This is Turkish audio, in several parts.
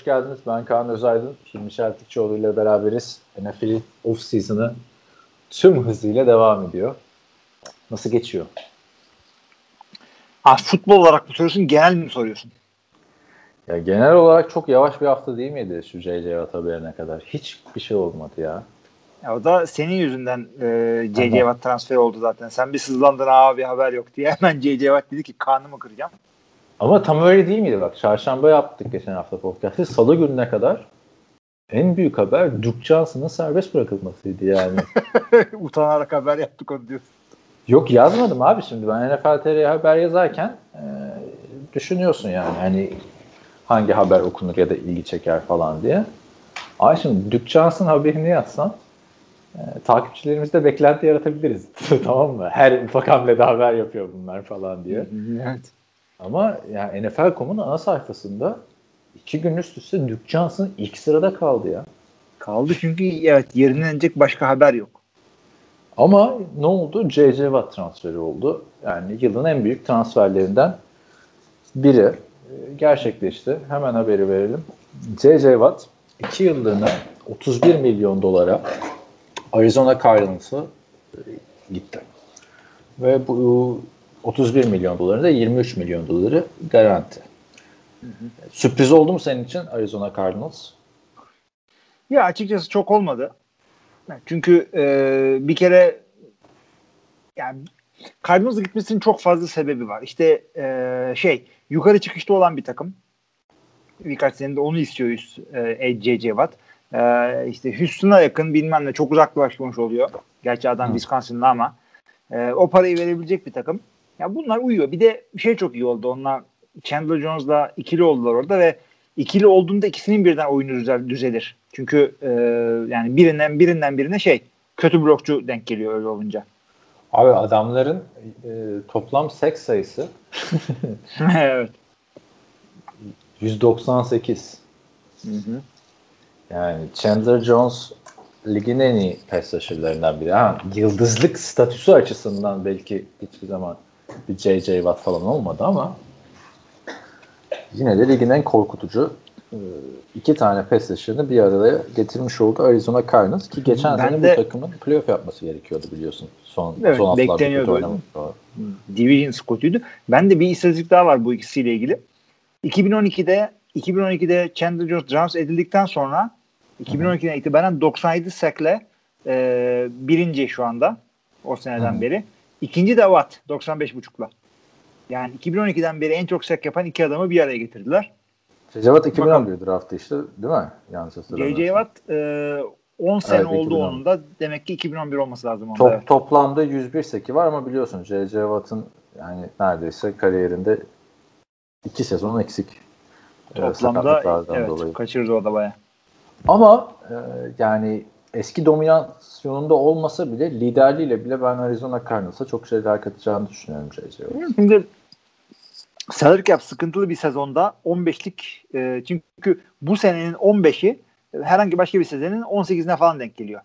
Hoş geldiniz. Ben Kaan Özaydın. Hilmi Şeltikçioğlu ile beraberiz. NFL off season'ı tüm hızıyla devam ediyor. Nasıl geçiyor? Ha, futbol olarak mı soruyorsun, genel mi soruyorsun? Ya genel olarak çok yavaş bir hafta değil miydi şu JJ Watt haberine kadar? Hiçbir şey olmadı ya. Ya o da senin yüzünden e. Tamam. Watt transferi oldu zaten. Sen bir sızlandın abi haber yok diye hemen J.J. Watt dedi ki karnımı kıracağım. Ama tam öyle değil miydi bak? Çarşamba yaptık geçen hafta podcast'ı. Salı gününe kadar en büyük haber Duke Johnson'ın serbest bırakılmasıydı yani. Utanarak haber yaptık onu diyorsun. Yok yazmadım abi şimdi ben NFL TR'ye haber yazarken e, düşünüyorsun yani hani hangi haber okunur ya da ilgi çeker falan diye. Ay şimdi Duke Johnson haberini yazsam e, takipçilerimizde beklenti yaratabiliriz. tamam mı? Her ufak hamlede haber yapıyor bunlar falan diye. Evet. Ama yani NFL.com'un ana sayfasında iki gün üst üste Duke Johnson ilk sırada kaldı ya. Kaldı çünkü evet yerinden inecek başka haber yok. Ama ne oldu? J.J. Watt transferi oldu. Yani yılın en büyük transferlerinden biri e, gerçekleşti. Hemen haberi verelim. J.J. Watt 2 yıllığına 31 milyon dolara Arizona Cardinals'a e, gitti. Ve bu 31 milyon doları da 23 milyon doları garanti. Sürpriz oldu mu senin için Arizona Cardinals? Ya açıkçası çok olmadı. Çünkü e, bir kere yani Cardinals'a gitmesinin çok fazla sebebi var. İşte e, şey yukarı çıkışta olan bir takım. Birkaç senedir onu istiyoruz e, J.J. Watt. E, işte Houston'a yakın bilmem ne çok uzaklaşmış oluyor. Gerçi adam Hı. Wisconsin'da ama e, o parayı verebilecek bir takım. Ya bunlar uyuyor. Bir de şey çok iyi oldu. Onlar Chandler Jones'la ikili oldular orada ve ikili olduğunda ikisinin birden oyunu düzel, düzelir. Çünkü e, yani birinden birinden birine şey kötü blokçu denk geliyor öyle olunca. Abi adamların e, toplam seks sayısı evet. 198. Hı hı. Yani Chandler Jones ligin en iyi pass rusher'larından biri. Ha, yıldızlık statüsü açısından belki hiçbir zaman bir J.J. Watt falan olmadı ama yine de ligin en korkutucu e, iki tane pass rusher'ını bir araya getirmiş oldu Arizona Cardinals ki geçen Ben sene de- bu takımın playoff yapması gerekiyordu biliyorsun. Son, Evet, son bekleniyordu. Division Scott'uydu. Ben de bir istatistik daha var bu ikisiyle ilgili. 2012'de 2012'de Chandler Jones Jones edildikten sonra 2012'den itibaren 97 sack'le e, birinci şu anda o seneden Hı. beri. İkinci de Watt 95.5'la. Yani 2012'den beri en çok sack yapan iki adamı bir araya getirdiler. J.J. Watt 2011 draftı işte değil mi? Yanlış hatırlamıyorsam. J.J. Watt e, 10 sene Evet, oldu 2010. onun da. Demek ki 2011 olması lazım onda. Top, evet. Toplamda 101 seki var ama biliyorsun J.J. Watt'ın yani neredeyse kariyerinde iki sezon eksik. e, Toplamda evet, dolayı. kaçırdı o da baya. Ama e, yani eski dominasyonunda olmasa bile liderliğiyle bile ben Arizona Cardinals'a çok şeyler katacağını düşünüyorum J.J. Şimdi salary cap sıkıntılı bir sezonda 15'lik e, çünkü bu senenin 15'i e, herhangi başka bir sezonun 18'ine falan denk geliyor.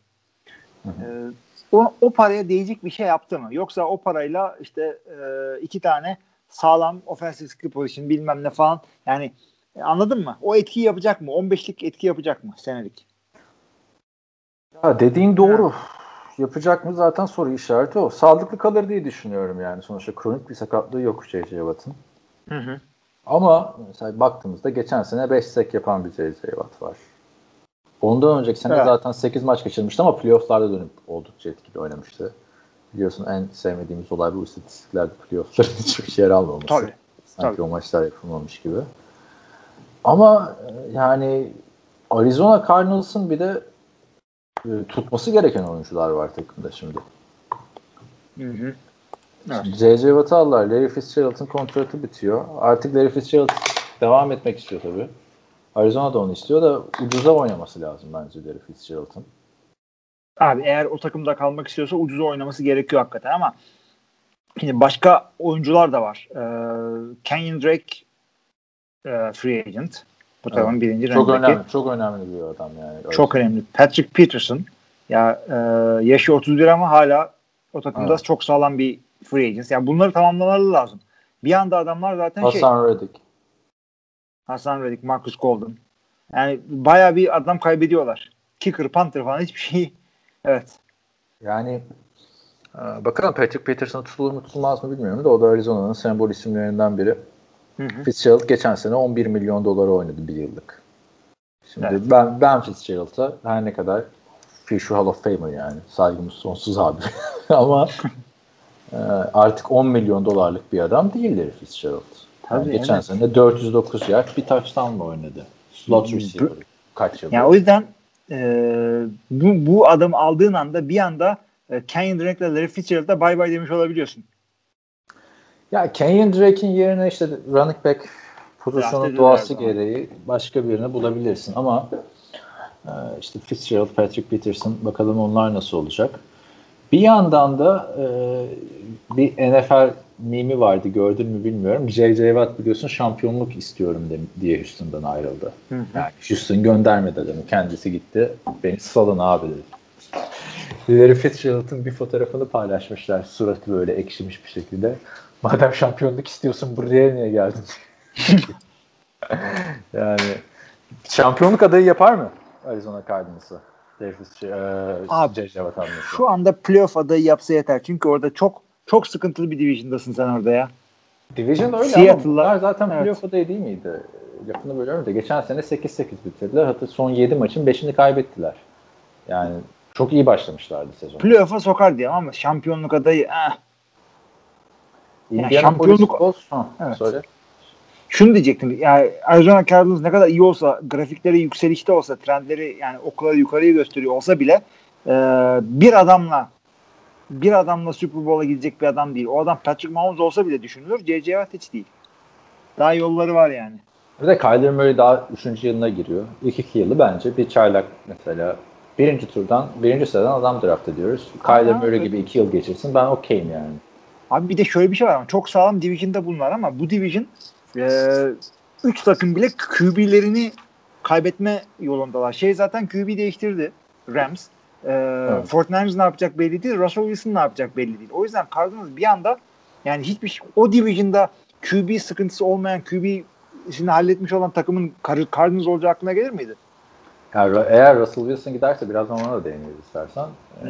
Hı E, o, o paraya değecek bir şey yaptı mı? Yoksa o parayla işte e, iki tane sağlam offensive skill position bilmem ne falan yani e, anladın mı? O etkiyi yapacak mı? 15'lik etki yapacak mı senelik? Ya dediğin doğru. Yapacak mı zaten soru işareti o. Sağlıklı kalır diye düşünüyorum yani. Sonuçta kronik bir sakatlığı yok J.J. Watt'ın. Hı hı. Ama mesela baktığımızda geçen sene 5 sek yapan bir J.J. Watt var. Ondan önceki sene Evet. zaten 8 maç kaçırmıştı ama playofflarda dönüp oldukça etkili oynamıştı. Biliyorsun en sevmediğimiz olay bu istatistiklerde playoffların hiçbir şey yer almaması. Tabii. Sanki tabii. o maçlar yapılmamış gibi. Ama e, yani Arizona Cardinals'ın bir de tutması gereken oyuncular var takımda şimdi. Hı hı. Evet. J.J. Watt'ı aldılar. Larry Fitzgerald'ın kontratı bitiyor. Artık Larry Fitzgerald devam etmek istiyor tabii. Arizona da onu istiyor da ucuza oynaması lazım bence Larry Fitzgerald'ın. abi eğer o takımda kalmak istiyorsa ucuza oynaması gerekiyor hakikaten ama şimdi başka oyuncular da var. Ee, Kenyon Drake e, free agent. Bu takımın Evet. birinci Çok önemli, çok önemli bir adam yani. Öyle Çok önemli. Patrick Peterson. Ya e, yaşı 31 ama hala o takımda Evet. çok sağlam bir free agent. Yani bunları tamamlamaları lazım. Bir anda adamlar zaten şey Hasan Reddick. Hasan Reddick, Marcus Golden. Yani bayağı bir adam kaybediyorlar. Kicker, punter falan hiçbir şey. Evet. Yani e, bakalım Patrick Peterson tutulur mu tutulmaz mı bilmiyorum da o da Arizona'nın sembol isimlerinden biri. Hı hı. Fitzgerald geçen sene 11 milyon dolara oynadı bir yıllık. Şimdi Evet. ben ben Fitzgerald'a her ne kadar Future Hall of Famer yani saygımız sonsuz abi. Ama e, artık 10 milyon dolarlık bir adam değildir Fitzgerald. Yani Tabii, geçen evet. sene 409 yard bir touchdown'la oynadı. Slot receiver kaç yıl? Yani o yüzden e, bu, bu adamı aldığın anda bir anda e, Kenyon Drake'le Larry Fitzgerald'a bay bay demiş olabiliyorsun. Ya Kenyon Drake'in yerine işte running back pozisyonun Draft doğası gereği başka birini bulabilirsin ama e, işte Fitzgerald, Patrick Peterson bakalım onlar nasıl olacak. Bir yandan da e, bir NFL mimi vardı gördün mü bilmiyorum. J.J. Watt biliyorsun şampiyonluk istiyorum de, diye Houston'dan ayrıldı. Hı hı. Yani Houston göndermedi adamı. Kendisi gitti. Beni salın abi dedi. Larry Fitzgerald'ın bir fotoğrafını paylaşmışlar. Suratı böyle ekşimiş bir şekilde. Madem şampiyonluk istiyorsun buraya niye geldin? yani şampiyonluk adayı yapar mı Arizona Cardinals'ı? Larry Fitzgerald, Abi, J.J. Watt hamlesi. Şu anda playoff adayı yapsa yeter. Çünkü orada çok çok sıkıntılı bir division'dasın sen orada ya. Division öyle Seattle'la- ama zaten Evet. playoff adayı değil miydi? Lafını bölüyorum da geçen sene 8-8 bitirdiler. Hatta son 7 maçın 5'ini kaybettiler. Yani çok iyi başlamışlardı sezon. Playoff'a sokar diye ama şampiyonluk adayı eh. Indianapolis şampiyonluk- Colts, ha, Evet. söyle. Şunu diyecektim. Yani Arizona Cardinals ne kadar iyi olsa, grafikleri yükselişte olsa, trendleri yani okları yukarıya gösteriyor olsa bile e, bir adamla bir adamla Super Bowl'a gidecek bir adam değil. O adam Patrick Mahomes olsa bile düşünülür. J.J. Watt hiç değil. Daha yolları var yani. Bir de Kyler Murray daha 3. yılına giriyor. İlk iki yılı bence bir çaylak mesela birinci turdan, birinci sıradan adam draft ediyoruz. Kyler Aha, Murray evet. gibi iki yıl geçirsin ben okeyim yani. Abi bir de şöyle bir şey var ama çok sağlam division'da bunlar ama bu division 3 takım bile QB'lerini kaybetme yolundalar. Şey zaten QB değiştirdi Rams. E, Evet. 49ers ne yapacak belli değil. Russell Wilson ne yapacak belli değil. O yüzden Cardinals bir anda yani hiçbir şey, o division'da QB sıkıntısı olmayan QB işini halletmiş olan takımın Card- Cardinals olacağı aklına gelir miydi? Yani eğer Russell Wilson giderse birazdan ona da değiniriz istersen. Ee,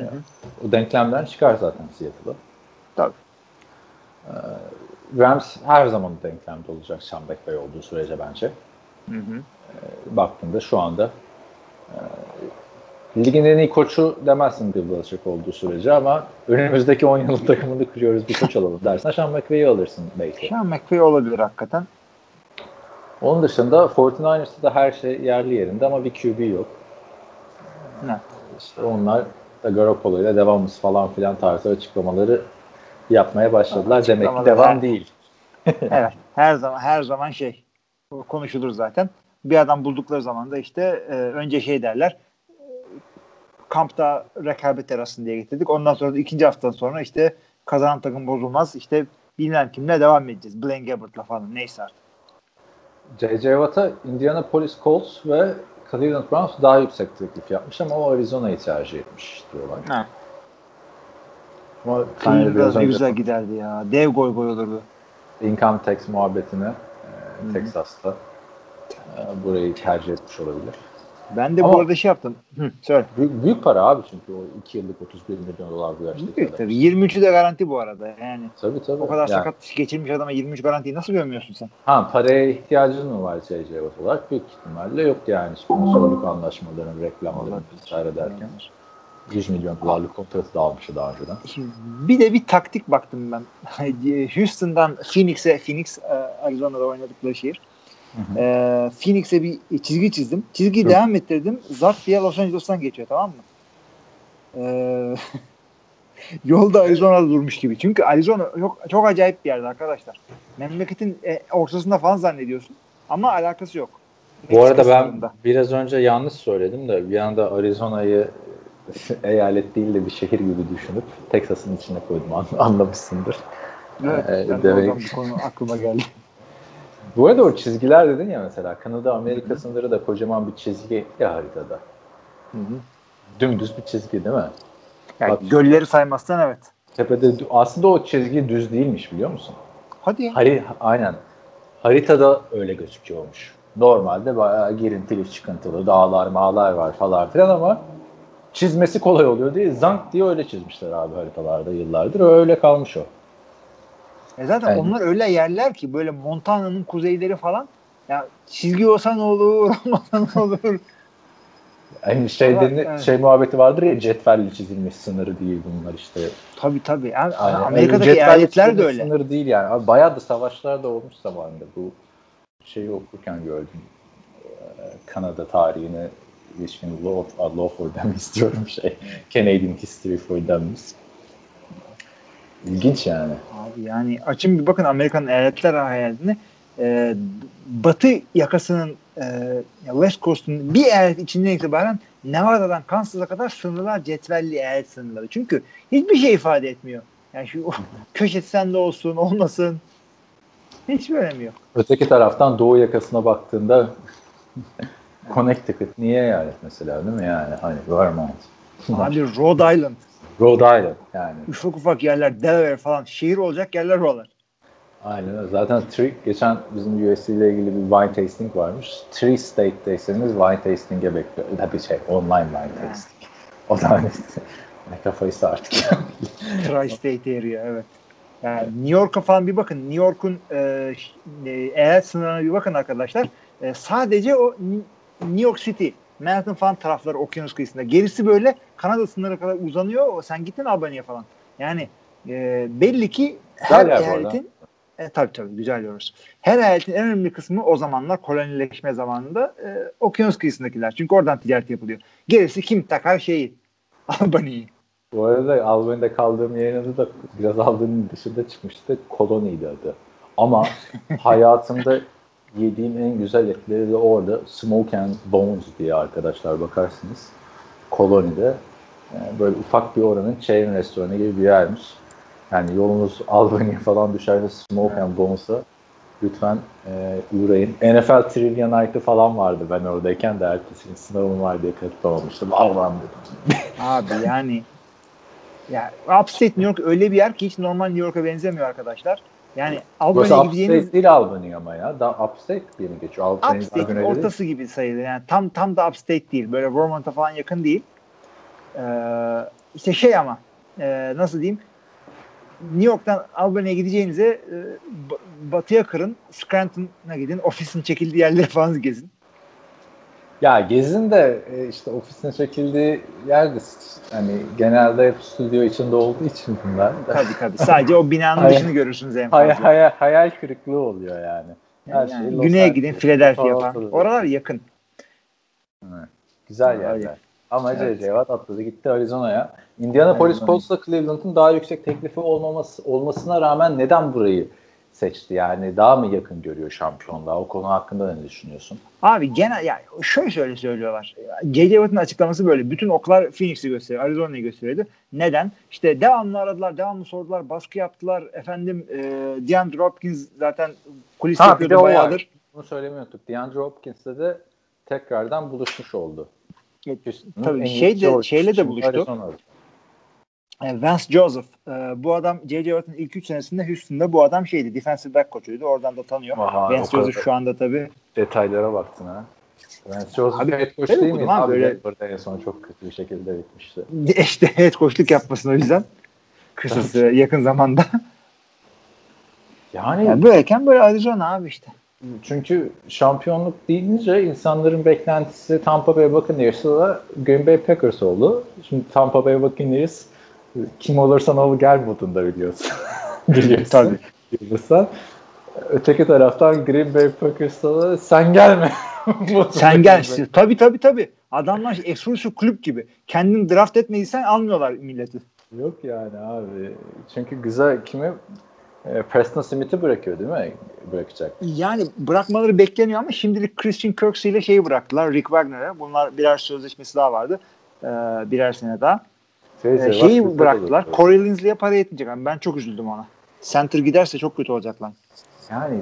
o denklemden çıkar zaten Seattle'ı. Tabii. Ee, Rams her zaman denklemde olacak Sean McVay olduğu sürece bence. Hı hı. Baktığında şu anda e, ligin en iyi koçu demezsin Bill Belichick olduğu sürece ama önümüzdeki 10 yılın takımını kuruyoruz bir koç alalım dersen Sean McVay'i alırsın belki. Sean McVay olabilir hakikaten. Onun dışında 49ers'ta da her şey yerli yerinde ama bir QB yok. Ne? İşte onlar da Garoppolo ile devamımız falan filan tarzı açıklamaları yapmaya başladılar. Demek ki devam evet. değil. evet. Her zaman her zaman şey konuşulur zaten. Bir adam buldukları zaman da işte e, önce şey derler. Kampta rekabet yarasın diye getirdik. Ondan sonra da ikinci haftadan sonra işte kazanan takım bozulmaz. İşte bilmem kimle devam edeceğiz. Blaine Gabbert'la falan neyse artık. J.J. Watt'a Indianapolis Colts ve Cleveland Browns daha yüksek teklif yapmış ama o Arizona'yı tercih etmiş diyorlar. Ha. Ama Cleveland ne güzel giderdi ya. Dev goy goy olurdu. income tax muhabbetine e, Texas'ta e, burayı tercih etmiş olabilir. Ben de Ama- bu arada şey yaptım. Hı, söyle. Büyük, büyük para abi çünkü o 2 yıllık 31 milyon dolar bu yaştaki Büyük tabii. 23'ü de garanti bu arada. Yani Tabii tabii. o kadar Yani- sakat geçirmiş adama 23 garantiyi nasıl görmüyorsun sen? Ha paraya ihtiyacın mı var. Watt olarak? Büyük ihtimalle yok yani. Sponsorluk anlaşmaların, reklamların vesaire derken. 100 milyon dolarlık kontratı da almıştı daha önceden. Bir de bir taktik baktım ben. Houston'dan Phoenix'e, Phoenix e, Arizona'da oynadıkları şehir. E, Phoenix'e bir çizgi çizdim. Çizgiyi Hı. devam ettirdim. Zart diye Los Angeles'tan geçiyor tamam mı? E, yolda Arizona'da durmuş gibi. Çünkü Arizona çok, çok acayip bir yerde arkadaşlar. Memleketin e, ortasında falan zannediyorsun. Ama alakası yok. Bu arada ben sınırında. biraz önce yanlış söyledim de bir anda Arizona'yı eyalet değil de bir şehir gibi düşünüp Texas'ın içine koydum. An- Anlamışsındır. Evet, Ee, de demek- bu konu aklıma geldi. Bu arada o çizgiler dedin ya mesela Kanada Amerika sınırı da kocaman bir çizgi ya haritada. Dümdüz bir çizgi değil mi? Yani Bak. gölleri saymazsan evet. Tepede aslında o çizgi düz değilmiş biliyor musun? Hadi ya. Hari, aynen. Haritada öyle gözüküyormuş. Normalde bayağı girintili çıkıntılı dağlar mağlar var falan filan ama çizmesi kolay oluyor diye zank diye öyle çizmişler abi haritalarda yıllardır. Öyle kalmış o. E zaten Yani- onlar öyle yerler ki böyle Montana'nın kuzeyleri falan ya çizgi olsa ne olur, olmasa ne olur. Hani şey, deni- evet. şey muhabbeti vardır ya cetvelle çizilmiş sınırı değil bunlar işte. Tabii tabii. Yani Aynen. Amerika'daki eyaletler de öyle. Sınır değil yani. Abi bayağı da savaşlar da olmuş zamanında. Bu şeyi okurken gördüm. Ee, Kanada tarihine ilişkin Law, Law for Them istiyorum şey. Canadian History for Them. İlginç yani. Abi yani açın bir bakın Amerika'nın eyaletler eyaletini e, batı yakasının e, West Coast'un bir eyalet içinden itibaren Nevada'dan Kansas'a kadar sınırlar cetvelli eyalet sınırları. Çünkü hiçbir şey ifade etmiyor. Yani şu köşesi sende olsun olmasın hiçbir önemi yok. Öteki taraftan doğu yakasına baktığında Connecticut niye eyalet mesela değil mi yani? Hani Vermont. Abi Rhode Island, Rhode Island yani. ufak ufak yerler, Delaware falan şehir olacak yerler oralar. Aynen. Zaten three, geçen bizim USC ile ilgili bir wine tasting varmış. Three state'deyseniz wine tasting'e bekliyor. Tabii şey online wine tasting. O da hani ne kafaysa artık. Tri-State Area evet. Yani New York'a falan bir bakın. New York'un e, e, eyalet sınırlarına bir bakın arkadaşlar. E, sadece o New York City, Manhattan falan tarafları okyanus kıyısında. Gerisi böyle Kanada sınırına kadar uzanıyor. Sen gittin Albanya'ya falan. Yani e, belli ki her eyaletin e, tabii tabii güzel diyoruz. Her eyaletin en önemli kısmı o zamanlar kolonileşme zamanında e, okyanus kıyısındakiler. Çünkü oradan ticaret yapılıyor. Gerisi kim takar şeyi? Albanya'yı. Bu arada Albany'de kaldığım yerin adı da biraz Albany'nin dışında çıkmıştı. Koloniydi adı. Ama hayatımda yediğim en güzel etleri de orada Smoke and Bones diye arkadaşlar bakarsınız. Kolonide e, böyle ufak bir oranın chain restoranı gibi bir yermiş. Yani yolunuz Albany'ye falan düşerse Smoke and Bones'a lütfen e, uğrayın. NFL Trivia Night'ı falan vardı ben oradayken de ertesi gün sınavım var diye katılamamıştım. Allah'ım dedim. Abi yani ya Upstate New York öyle bir yer ki hiç normal New York'a benzemiyor arkadaşlar. Yani Albany'ye gideceğiniz değil Albany ama ya. Da upstate diye mi geçiyor? Albany, upstate'in değil. ortası gibi sayılır. Yani tam tam da upstate değil. Böyle Vermont'a falan yakın değil. Ee, işte şey ama e, nasıl diyeyim New York'tan Albany'ye gideceğinize e, ba- batıya kırın. Scranton'a gidin. Ofisin çekildiği yerleri falan gezin. Ya gezin de e, işte ofisin çekildiği yerde hani genelde hep stüdyo içinde olduğu için bunlar. Tabii tabii. Sadece o binanın dışını görürsünüz en fazla. Hay, hayal, hayal kırıklığı oluyor yani. Her Yani şey Los güneye gidin Philadelphia falan. Oralar yakın. Güzel Öyle. yerler. Ama Evet. C.J. Watt atladı gitti Arizona'ya. Indianapolis. Colts'la Cleveland'ın daha yüksek teklifi olmaması olmasına rağmen neden burayı seçti? Yani daha mı yakın görüyor şampiyonluğa? O konu hakkında ne düşünüyorsun? Abi genel yani şöyle şöyle söylüyorlar. J.J. Watt'ın açıklaması böyle. Bütün oklar Phoenix'i gösteriyor. Arizona'yı gösteriyordu. Neden? İşte devamlı aradılar, devamlı sordular, baskı yaptılar. Efendim e, DeAndre Hopkins zaten kulis Ha yapıyordu bayağıdır. Bunu söylemiyorduk. DeAndre Hopkins'le de tekrardan buluşmuş oldu. Tabii En iyi şey de, şeyle de buluştu. Arizona'da. E, Vance Joseph. E, bu adam J.J. Watt'ın ilk 3 senesinde Houston'da bu adam şeydi. Defensive back koçuydu. Oradan da tanıyor. Aha, Vance. Joseph şu anda tabii. Detaylara baktın ha. Vance Joseph Abi, head coach değil miydi? abi, Abi böyle- Denver'da en son çok kötü bir şekilde bitmişti. İşte head coachluk yapmasın o yüzden. Kısası yakın zamanda. Yani Yani böyleyken böyle Arizona abi işte. çünkü şampiyonluk deyince insanların beklentisi Tampa Bay Buccaneers'la Green Bay Packers oldu. Şimdi Tampa Bay Buccaneers kim olursan ol gel modunda biliyorsun. biliyorsun. Tabii. Biliyorsan. Öteki taraftan Green Bay Packers'ta da sen gelme. Sen gel. Tabii tabii tabii. Adamlar eksklusif kulüp gibi. Kendini draft etmediysen almıyorlar milleti. Yok yani abi. Çünkü güzel kimi e, Preston Smith'i bırakıyor değil mi? Bırakacak. Yani bırakmaları bekleniyor ama şimdilik Christian Kirksey ile şeyi bıraktılar. Rick Wagner'e. Bunlar birer sözleşmesi daha vardı. e, birer sene daha. J.J. E, Watt şeyi bıraktılar. Corey Linsley'e para yetmeyecek. Yani ben çok üzüldüm ona. Center giderse çok kötü olacak lan. Yani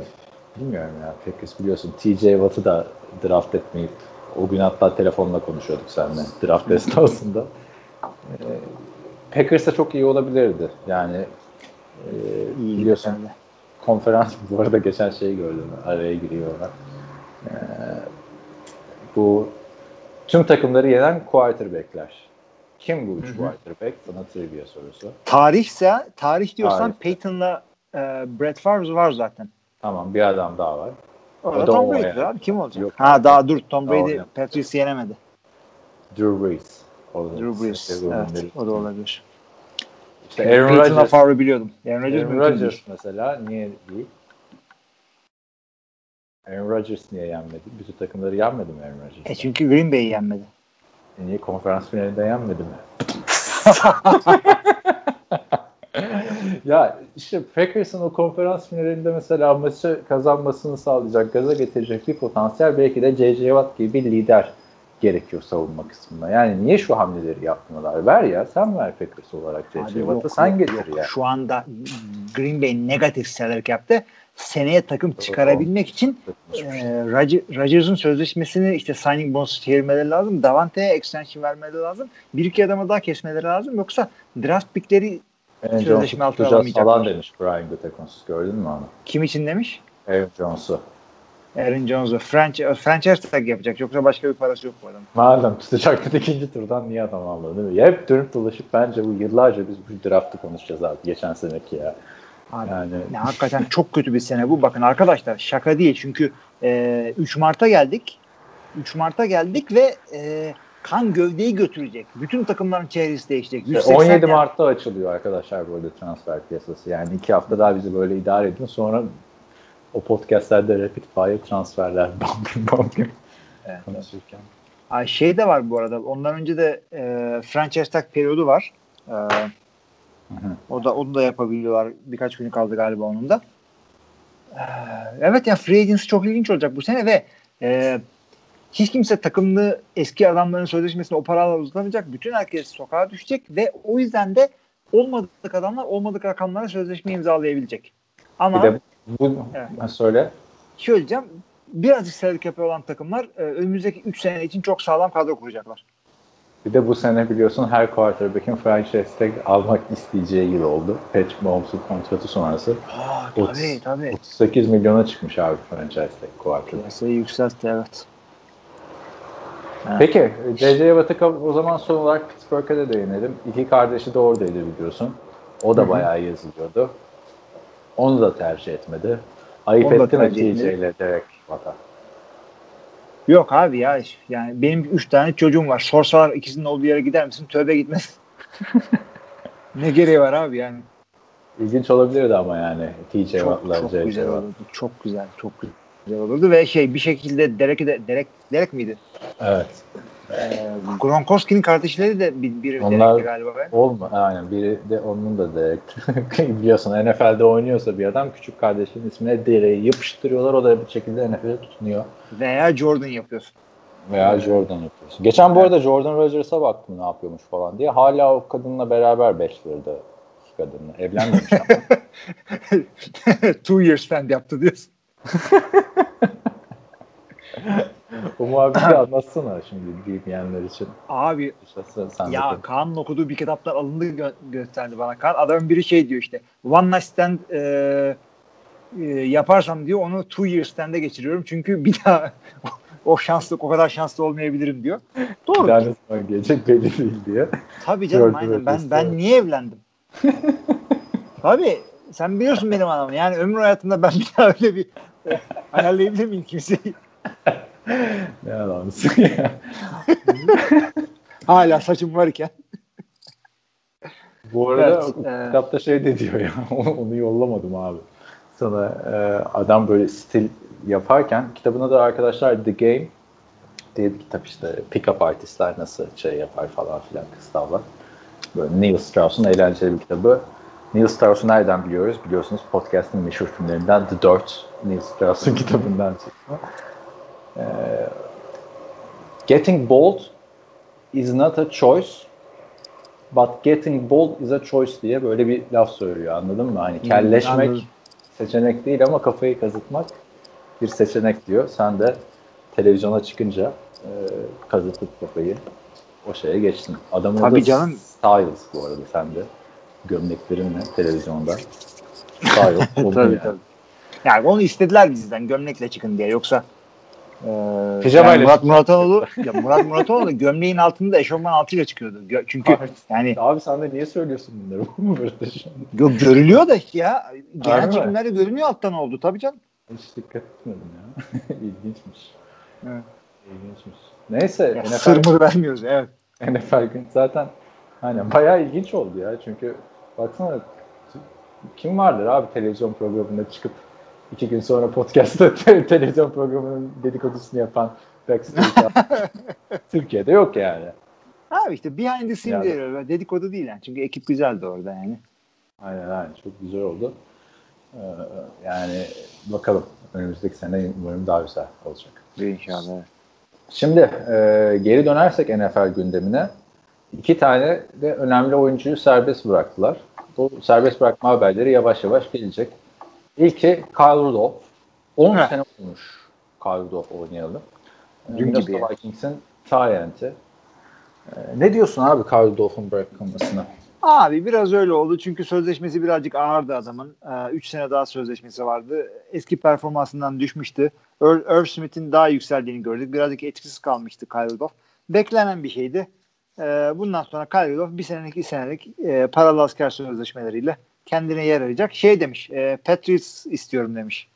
bilmiyorum ya. Packers biliyorsun TJ Watt'ı da draft etmeyip o gün hatta telefonla konuşuyorduk seninle draft esnasında. Ee, Packers da çok iyi olabilirdi. Yani e, İyi biliyorsun de. konferans bu arada geçen şeyi gördüm. Araya giriyorlar. Ee, bu tüm takımları yenen quarterback'ler. Kim bu üç quarterback? Sana trivia sorusu. Tarihse, tarih diyorsan Tarih. Peyton'la e, Brett Favre var zaten. Tamam bir adam daha var. O da Tom Brady yani. abi. Kim olacak? Yok. ha daha dur. Tom Brady oynadı. Patriots'ı yenemedi. Drew Brees. Drew Brees. Evet, o da olabilir. İşte Aaron Peyton'la Rodgers, Favre'ı biliyordum. Aaron Rodgers Aaron Rodgers mesela niye değil? Aaron Rodgers niye yenmedi? Bütün takımları yenmedi mi Aaron Rodgers? E çünkü Green Bay'i yenmedi. Niye konferans finalinde yenmedi mi? ya işte Packers'ın o konferans finalinde mesela maçı kazanmasını sağlayacak, gaza getirecek bir potansiyel belki de J.J. Watt gibi bir lider gerekiyor savunma kısmında. Yani niye şu hamleleri yapmıyorlar? Ver ya sen ver Packers olarak J.J. Watt'ı sen getir ya. Şu anda Green Bay negatif salary cap'te seneye takım çıkarabilmek için e, Rodger- Rodgers'ın sözleşmesini işte signing bonus çevirmeleri lazım. Davante'ye extension vermeleri lazım. Bir iki adama daha kesmeleri lazım. Yoksa draft pickleri Aaron sözleşme altına tutacağız falan alamayacaklar. demiş Brian Gutekunst. Gördün mü onu? kim için demiş? Aaron Jones'u. Aaron Jones'u franchise, franchise tag yapacak. Yoksa başka bir parası yok bu adamın. Madem tutacaktın ikinci turdan niye adam almadı değil mi? Hep dönüp dolaşıp bence bu yıllarca biz bu draftı konuşacağız abi. Geçen seneki ya. Abi, Yani ne, hakikaten çok kötü bir sene bu. Bakın arkadaşlar şaka değil. Çünkü e, 3 Mart'a geldik. 3 Mart'a geldik ve e, kan gövdeyi götürecek. Bütün takımların çehresi değişecek. 180 17 yani. Mart'ta açılıyor arkadaşlar böyle transfer piyasası. Yani iki hafta daha bizi böyle idare edin. Sonra o podcastlerde rapid fire transferler bam bam bam Evet. konuşurken. Ay, şey de var bu arada. Ondan önce de e, franchise tag periyodu var. E, o da onu da yapabiliyorlar. Birkaç günü kaldı galiba onun da. E, evet ya free agency çok ilginç olacak bu sene ve e, hiç kimse takımlı eski adamların sözleşmesini o paralarla uzatamayacak. Bütün herkes sokağa düşecek ve o yüzden de olmadık adamlar olmadık rakamlara sözleşme imzalayabilecek. Ama Bir de bu Evet. Söyle. şöyle diyeceğim birazcık salary cap'i olan takımlar e, önümüzdeki 3 sene için çok sağlam kadro kuracaklar. Bir de bu sene biliyorsun her quarterback'in franchise tag almak isteyeceği yıl oldu. Patrick Mahomes'un kontratı sonrası. Aa, tabii tabii. 38 milyona çıkmış abi franchise tag quarterback. Piyasayı yükseltti evet. Peki C.J. Watt'a o zaman son olarak Pittsburgh'e de değinelim. İki kardeşi de oradaydı biliyorsun. O da bayağı yazılıyordu. Onu da tercih etmedi. Ayıp Onu da etti mi tercih TJ etmedi. ile Derek Watt'a? Yok abi ya yani benim üç tane çocuğum var. Sorsalar ikisinin olduğu yere gider misin? Tövbe gitmez. ne gereği var abi yani. İlginç olabilirdi ama yani TJ Çok, Watt'la çok C.J. güzel olurdu. Çok güzel. Çok güzel olurdu ve şey bir şekilde Derek'i de Derek, Derek miydi? Evet. Ee, Gronkowski'nin kardeşleri de bir, biri Onlar- galiba. Olma, aynen biri de onun da Derek. Biliyorsun NFL'de oynuyorsa bir adam küçük kardeşinin ismine Derek'i yapıştırıyorlar. O da bir şekilde NFL'e tutunuyor. Veya Jordan yapıyorsun. Veya Jordan yapıyorsun. Geçen bu arada Jordan Rodgers'a baktım ne yapıyormuş falan diye. Hala o kadınla beraber iki kadınla. Evlenmemiş ama. Two years spend yaptı diyorsun. o muhabbeti anlatsana şimdi bilmeyenler için. Abi sen de Ya Kaan'ın okuduğu bir kitaptan alındığı gö- gösterdi bana Kaan. Adamın biri şey diyor işte one night stand e, e, yaparsam diyor onu two years stand'e geçiriyorum. Çünkü bir daha o şanslı o kadar şanslı olmayabilirim diyor. Doğru. bir tane zaman gelecek belli değil diye. Tabii canım Gördüm, aynen. Ben ben niye evlendim? Tabii sen biliyorsun benim anamı. Yani ömrü hayatımda ben bir daha öyle bir e, ayarlayabilir miyim kimseyi? Ne adamsın ya. Hala saçım varken. Bu arada Evet, e- kitapta şey de diyor ya. Onu yollamadım abi. Sana e, adam böyle stil yaparken kitabına da arkadaşlar The Game diye bir kitap işte pick-up artistler nasıl şey yapar falan filan kıslavlar. Böyle Neil Strauss'un eğlenceli bir kitabı. Neil Strauss'u nereden biliyoruz? Biliyorsunuz podcast'ın meşhur filmlerinden The Dirt. Neil Strauss'un kitabından çıkma. Ee, Getting Bold is not a choice but getting bold is a choice diye böyle bir laf söylüyor anladın mı? Hani kelleşmek anladım. seçenek değil ama kafayı kazıtmak bir seçenek diyor. Sen de televizyona çıkınca e, kazıtıp kafayı o şeye geçtin. Adamın Tabii adı canım. Styles bu arada sen de gömleklerinle televizyonda. Styles. tabii yani. tabii. Yani onu istediler bizden gömlekle çıkın diye yoksa e, Pijamayla yani Murat çıkın. Muratoğlu ya Murat Muratoğlu da gömleğin altında eşofman altıyla çıkıyordu. Gö- çünkü yani Abi sen de niye söylüyorsun bunları? Gö- görülüyor da ya genel çekimlerde görünüyor alttan oldu tabii canım. Hiç dikkat etmedim ya. İlginçmiş. Evet. İlginçmiş. Neyse Ya, NFL, sırmır vermiyoruz evet. NFL gün zaten hani bayağı ilginç oldu ya. Çünkü baksana kim vardır abi televizyon programında çıkıp iki gün sonra podcast'ta te- televizyon programının dedikodusunu yapan backstage Türkiye'de yok yani. Abi işte behind the scene Yani. diyor. Dedikodu değil yani. Çünkü ekip güzeldi orada yani. Aynen aynen çok güzel oldu. Ee, yani bakalım önümüzdeki sene umarım daha güzel olacak. İnşallah. Şimdi e, geri dönersek NFL gündemine iki tane de önemli oyuncuyu serbest bıraktılar. Bu serbest bırakma haberleri yavaş yavaş gelecek. İlki Kyle Rudolph. 10 Heh. sene olmuş Kyle Rudolph oynayalı. Dün Minnesota gibi. Vikings'in Tyent'i. E, ne diyorsun abi Kyle Rudolph'un bırakılmasına? Abi biraz öyle oldu çünkü sözleşmesi birazcık ağırdı adamın. 3 sene daha sözleşmesi vardı. Eski performansından düşmüştü. Earl, Irv Smith'in daha yükseldiğini gördük. Birazcık etkisiz kalmıştı Kyle Rudolph. Beklenen bir şeydi. Ee, bundan sonra Kyle Rudolph bir senelik iki senelik e, paralı asker sözleşmeleriyle kendine yer arayacak. Şey demiş, e, Patriots istiyorum demiş.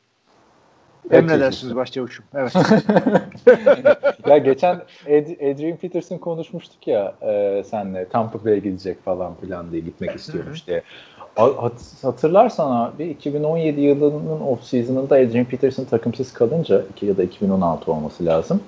Emredersiniz başçavuşum. Evet. ya geçen Ad- Adrian Peterson konuşmuştuk ya e, senle Tampa Bay'e gidecek falan filan diye gitmek istiyormuş diye. Hatırlarsan abi 2017 yılının off season'ında Adrian Peterson takımsız kalınca iki ya da 2016 olması lazım.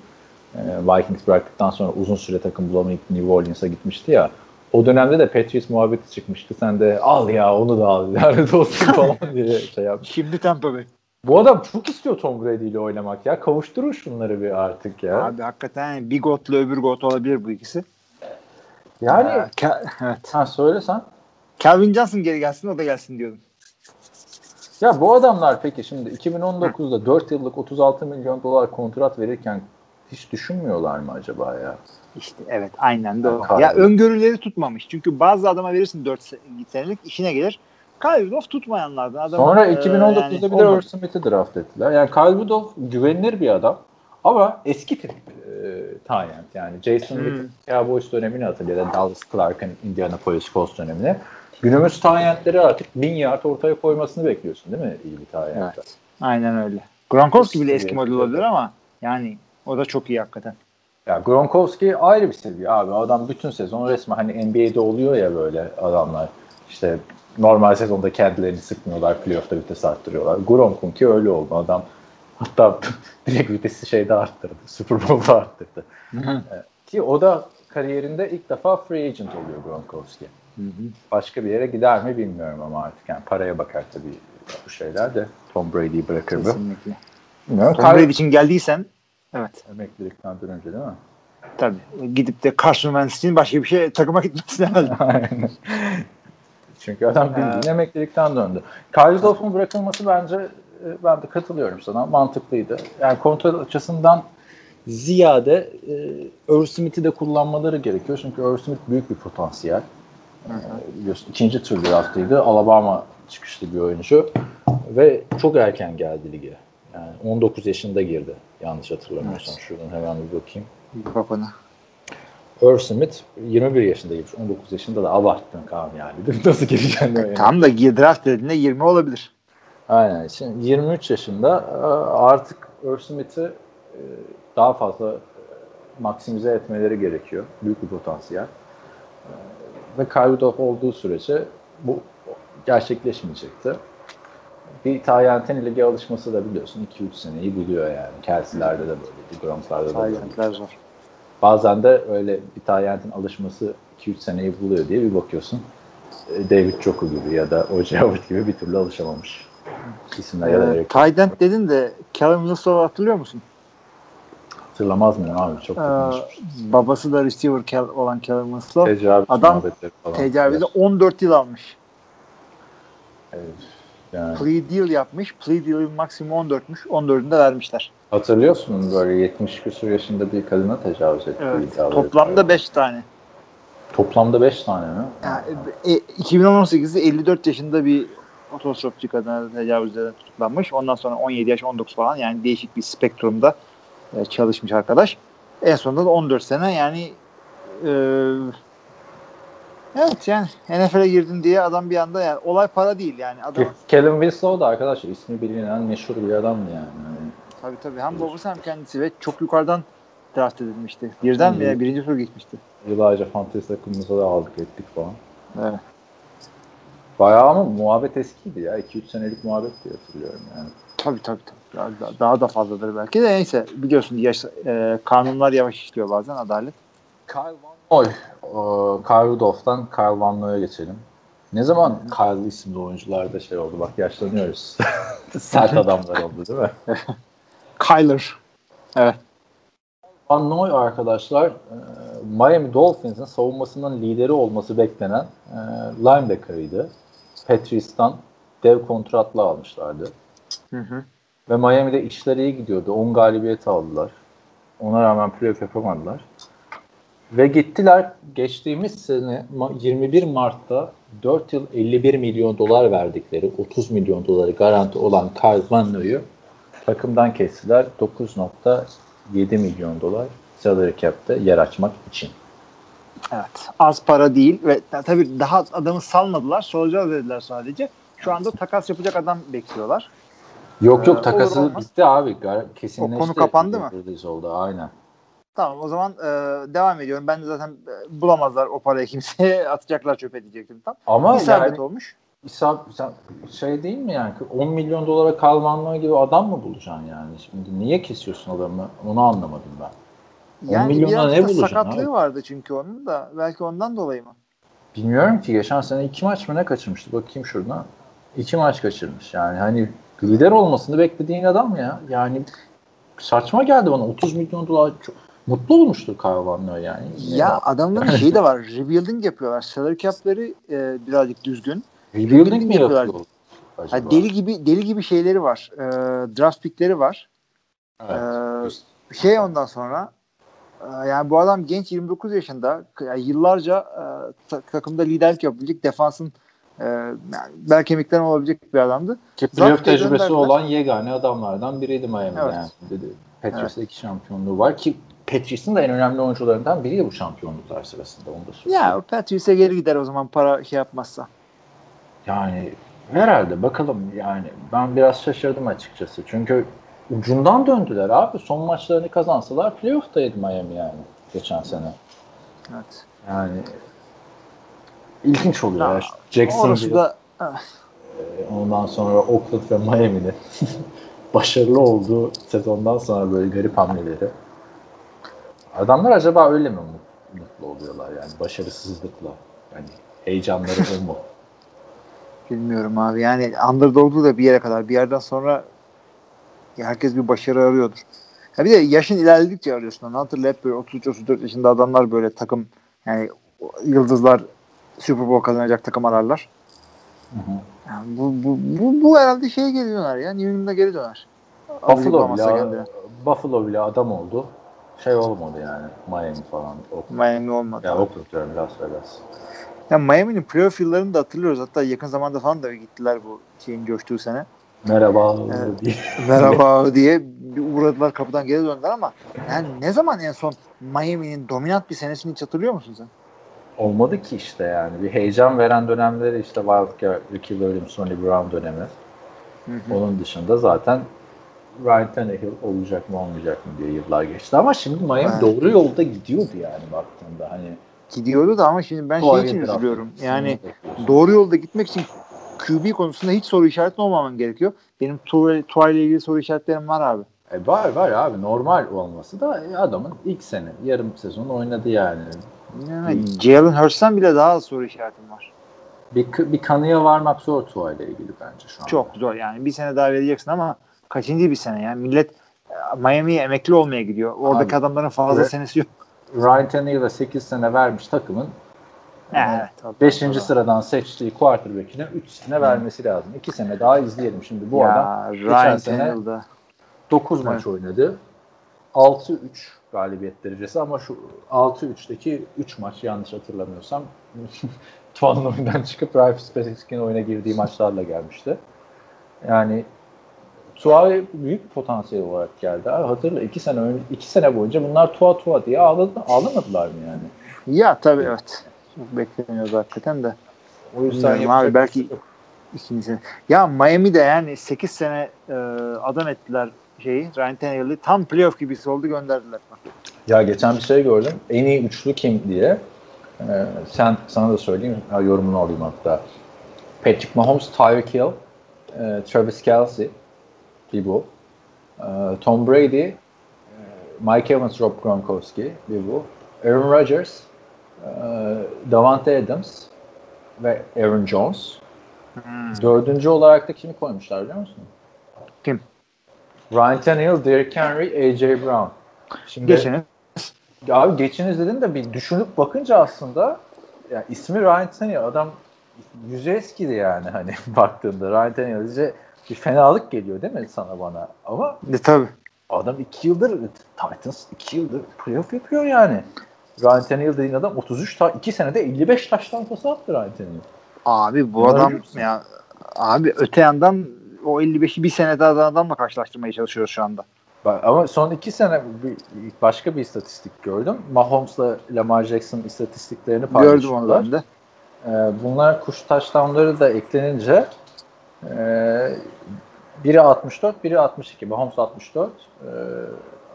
E, Vikings bıraktıktan sonra uzun süre takım bulamayıp New Orleans'a gitmişti ya. O dönemde de Patriots muhabbeti çıkmıştı. Sen de al ya onu da al lanet olsun falan diye şey yapmış. Şimdi Tampa Bay. Bu adam çok istiyor Tom Brady ile oynamak ya. Kavuşturun şunları bir artık ya. Abi hakikaten bir gotla öbür got olabilir bu ikisi. yani Ee, Ke- evet. ha söylesen. Calvin Johnson geri gelsin o da gelsin diyordum. Ya bu adamlar peki şimdi 2019'da 4 yıllık 36 milyon dolar kontrat verirken hiç düşünmüyorlar mı acaba ya? İşte evet aynen de o. Ya öngörüleri tutmamış. Çünkü bazı adama verirsin 4 senelik işine gelir. Kyle Rudolph tutmayanlardan. Adam, Sonra e, 2019'da yani bir de. Irv Smith'i draft ettiler. Yani Kyle Rudolph güvenilir bir adam ama eski tip e, yani Jason Hmm. Witten Cowboys dönemini hatırlıyor da Dallas Clark'ın Indianapolis Colts dönemini. Günümüz Tyent'leri artık bin yard ortaya koymasını bekliyorsun değil mi iyi bir Tyent'ten? Evet. Aynen öyle. Gronkowski bile eski model olabilir ama yani o da çok iyi hakikaten. Ya Gronkowski ayrı bir seviye abi. Adam bütün sezon resmen hani NBA'de oluyor ya böyle adamlar. İşte normal sezonda kendilerini sıkmıyorlar. Playoff'ta vites arttırıyorlar. Gronk'unki öyle oldu. Adam hatta direkt vitesi şeyde arttırdı. Super Bowl'da arttırdı. Evet. Ki o da kariyerinde ilk defa free agent oluyor Gronkowski. Başka bir yere gider mi bilmiyorum ama artık. Yani paraya bakar tabii bu şeyler de. Tom Brady'yi bırakır mı? Kesinlikle. Bilmiyorum. Tom Brady için geldiysen evet Emeklilikten önce değil mi? tabii. Gidip de Carson Wentz için başka bir şey takıma herhalde. Aynen. Çünkü adam bildiğin emeklilikten döndü. Kyle Rudolph'un bırakılması bence e, ben de katılıyorum sana. Mantıklıydı. Yani kontrol açısından ziyade e, Irv Smith'i de kullanmaları gerekiyor. Çünkü Irv Smith büyük bir potansiyel. E, biliyorsun ikinci tur draftıydı. Alabama çıkışlı bir oyuncu. Ve çok erken geldi lige. Yani 19 yaşında girdi. Yanlış hatırlamıyorsam. Şuradan hemen bir bakayım. Bak ona. Irv Smith 21 yaşında girmiş. 19 yaşında da abarttın Kaan yani. Nasıl gireceksin öyle? Tam da draft dediğinde 20 olabilir. Aynen. Şimdi 23 yaşında e, artık Irv Smith'i e, daha fazla e, maksimize etmeleri gerekiyor. Büyük bir potansiyel. Ve Rudolph olduğu sürece bu gerçekleşmeyecekti. Bir Tayyent'in lige alışması da biliyorsun 2-3 seneyi buluyor yani. Kelsey'lerde de böyleydi, Gronk'larda da böyleydi. Zor. Bazen de öyle bir Tayyent'in alışması 2-3 seneyi buluyor diye bir bakıyorsun. e, David Joku gibi ya da O.J. Howard gibi bir türlü alışamamış. İsimler ya da Ee. Tight end dedin de Callum Wilson'u hatırlıyor musun? Hatırlamaz mıyım abi? Çok Ee, takılmışmış. babası da receiver Kel, olan Winslow. Tecavüz adam. Tecavüze 14 yıl almış. Evet. Yani Plea deal yapmış. Plea deal'in maksimum 14'müş. 14'ünü de vermişler. hatırlıyorsun böyle 70 küsur yaşında bir kadına tecavüz etti. Evet. Toplamda 5 tane. Toplamda 5 tane mi? Yani, e, 2018'de 54 yaşında bir otostopçu kadına tecavüzden tutuklanmış. Ondan sonra 17 yaş 19 falan yani değişik bir spektrumda e, çalışmış arkadaş. En sonunda da 14 sene yani e, evet yani NFL'e girdin diye adam bir anda yani olay para değil yani adam Kevin Winslow da arkadaşlar ismi bilinen meşhur bir adamdı yani. Hani tabii tabii hem babası hem kendisi ve çok yukarıdan draft edilmişti. Birden veya birinci tur gitmişti. yıllarca fantezi takımımıza da aldık ettik falan. Evet. Bayağı ama muhabbet eskiydi ya. 2-3 senelik muhabbet diye hatırlıyorum yani. Tabii tabii. tabii. Daha, daha- daha da fazladır belki de neyse biliyorsun yaş, e, kanunlar yavaş işliyor bazen adalet. Kyle Van Noy. Kyle Rudolph'tan Kyle Van Noy'a geçelim. Ne zaman Kyle isimli oyuncularda şey oldu? Bak yaşlanıyoruz. Sert adamlar oldu değil mi? Kyler. Evet. Van Noy arkadaşlar e, Miami Dolphins'in savunmasının lideri olması beklenen e, linebacker'ıydı. Patrice'dan dev kontratla almışlardı. Hı hı. Ve Miami'de işler iyi gidiyordu. 10 galibiyet aldılar. Ona rağmen playoff yapamadılar. Ve gittiler geçtiğimiz sene Ma- 21 Mart'ta 4 yıl 51 milyon dolar verdikleri 30 milyon doları garanti olan Noy'u takımdan kestiler 9.7 milyon dolar salary cap'te yer açmak için. Evet. Az para değil ve tabii daha adamı salmadılar. Soracağız dediler sadece. Şu anda takas yapacak adam bekliyorlar. Yok Ee, yok takası olur olmaz. bitti abi. Kesinleşti. O konu kapandı mı? Oldu aynen. Tamam o zaman e, devam ediyorum. Ben de zaten e, bulamazlar o parayı kimseye atacaklar çöpe diyecektim tam. Ama İsabet yani olmuş. İsab şey değil mi yani 10 milyon dolara kalmanlığı gibi adam mı bulacaksın yani? Şimdi niye kesiyorsun adamı? Onu anlamadım ben. 10 Yani milyona ne bulacaksın sakatlığı abi? vardı çünkü onun da. Belki ondan dolayı mı? Bilmiyorum ki geçen sene iki maç mı ne kaçırmıştı? Bakayım şuradan. İki maç kaçırmış yani hani lider olmasını beklediğin adam ya. Yani saçma geldi bana 30 milyon dolar çok mutlu olmuştur Kyle Van Noy yani. Ya adamların şeyi de var. Rebuilding yapıyorlar. Salary cap'leri e, birazcık düzgün. rebuilding mi yapıyorlar. yapıyor? Acaba? Ha, deli gibi deli gibi şeyleri var. E, draft pickleri var. Evet. Ee, şey ondan sonra e, yani bu adam genç 29 yaşında yani yıllarca e, ta- takımda liderlik yapabilecek defansın e, yani bel kemikten olabilecek bir adamdı. Ki playoff tecrübesi olan yegane adamlardan biriydi Miami'de Evet. yani. Dedi. Patrice'de iki şampiyonluğu var ki Patrice'in de en önemli oyuncularından biriydi bu şampiyonluklar sırasında. Onu da söyleyeyim. Ya Patrice'e geri gider o zaman para şey yapmazsa. Yani herhalde bakalım yani ben biraz şaşırdım açıkçası. Çünkü ucundan döndüler abi. Son maçlarını kazansalar playoff'taydı Miami yani geçen sene. Evet. Yani ilginç oluyor. Ya. Jacksonville, da ondan sonra Oakland ve Miami'de başarılı olduğu sezondan sonra böyle garip hamleleri. Adamlar acaba öyle mi mut- mutlu oluyorlar yani başarısızlıkla? Yani heyecanları o mu? bilmiyorum abi. Yani underdog'u da bir yere kadar. Bir yerden sonra herkes bir başarı arıyordur. Ya bir de yaşın ilerledikçe arıyorsun. Hatırla hep böyle 33-34 yaşında adamlar böyle takım yani yıldızlar Super Bowl kazanacak takım ararlar. Hı hı. Yani bu, bu, bu, bu herhalde şeye geri döner ya. New England'a geri döner. Buffalo bile. Buffalo bile adam oldu. Şey olmadı yani. Miami falan. Oakland. Miami olmadı. Ya Oakland diyorum Las Vegas. Ya Miami'nin playoff yıllarını da hatırlıyoruz. Hatta yakın zamanda falan da gittiler bu şeyin coştuğu sene. Merhaba Evet. diye. Merhaba diye bir uğradılar kapıdan geri döndüler ama yani ne zaman en son Miami'nin dominant bir senesini hiç hatırlıyor musun sen? Olmadı ki işte yani. Bir heyecan veren dönemleri işte Wildcard, Ricky Williams, Sonny Brown dönemi. Onun dışında zaten Ryan Tannehill olacak mı olmayacak mı diye yıllar geçti. Ama şimdi Miami Evet. doğru yolda gidiyordu yani baktığında. Hani Gidiyordu da ama şimdi ben şey için üzülüyorum. Yani doğru yolda gitmek için QB konusunda hiç soru işareti olmaman gerekiyor. Benim Tua ile ilgili soru işaretlerim var abi. E var var abi normal olması da adamın ilk sene yarım sezon oynadı yani. Yani Jalen Hurts'tan bile daha az soru işaretim var. Bir, bir kanıya varmak zor Tua ile ilgili bence şu an. Çok zor yani. Bir sene daha vereceksin ama kaçıncı bir sene yani millet Miami'ye emekli olmaya gidiyor. Oradaki Abi, adamların fazla evet. senesi yok. Ryan Tannehill'e 8 sene vermiş takımın Evet. tabii, 5. tabii. sıradan seçtiği quarterback'ine 3 sene vermesi lazım. 2 sene daha izleyelim. Şimdi bu ya, adam Ryan sene Tannehill'da. 9 maç oynadı. 6-3 galibiyet derecesi ama şu 6-3'teki 3 maç yanlış hatırlamıyorsam Tuan'ın oyundan çıkıp Ryan Fitzpatrick'in oyuna girdiği maçlarla gelmişti. Yani Tua büyük bir potansiyel olarak geldi. Abi hatırla 2 sene önce 2 sene boyunca bunlar Tua Tua diye ağladı, ağlamadılar mı yani? Ya tabii evet. Çok bekleniyordu hakikaten de. O yüzden abi, belki- şey. İkinci sene. Ya Miami'de yani 8 sene e, adam ettiler şeyi Ryan Tannehill'i tam playoff gibisi oldu gönderdiler. Ya geçen bir şey gördüm. En iyi üçlü kim diye. Ee, sen sana da söyleyeyim. Ha, yorumunu alayım hatta. Patrick Mahomes, Tyreek Hill, e, Travis Kelsey, bir bu. E, Tom Brady, e, Mike Evans, Rob Gronkowski, bir bu. Aaron Rodgers, e, Davante Adams ve Aaron Jones. Dördüncü olarak da kimi koymuşlar biliyor musun? Kim? Ryan Tannehill, Derrick Henry, A.J. Brown. Şimdi Geçeni. ya abi geçiniz dedin de bir düşünüp bakınca aslında ya ismi Ryan Tannehill adam yüzü eskidi yani hani baktığında Ryan Tannehill bir fenalık geliyor değil mi sana bana ama De, tabii. adam iki yıldır Titans iki yıldır playoff yapıyor yani. Ryan Tannehill dediğin adam 33 ta 2 senede 55 taştan pası attı Ryan Tannehill. Abi bu Bunları adam ya abi öte yandan o 55'i bir sene daha adamla karşılaştırmaya çalışıyoruz şu anda. Ama son iki sene bir, başka bir istatistik gördüm. Mahomes'la Lamar Jackson istatistiklerini Gördüm paylaşıyorlar. onu ben de. Ee, bunlar kuş touchdownları da eklenince e, biri 64, biri 62. Mahomes 64. E,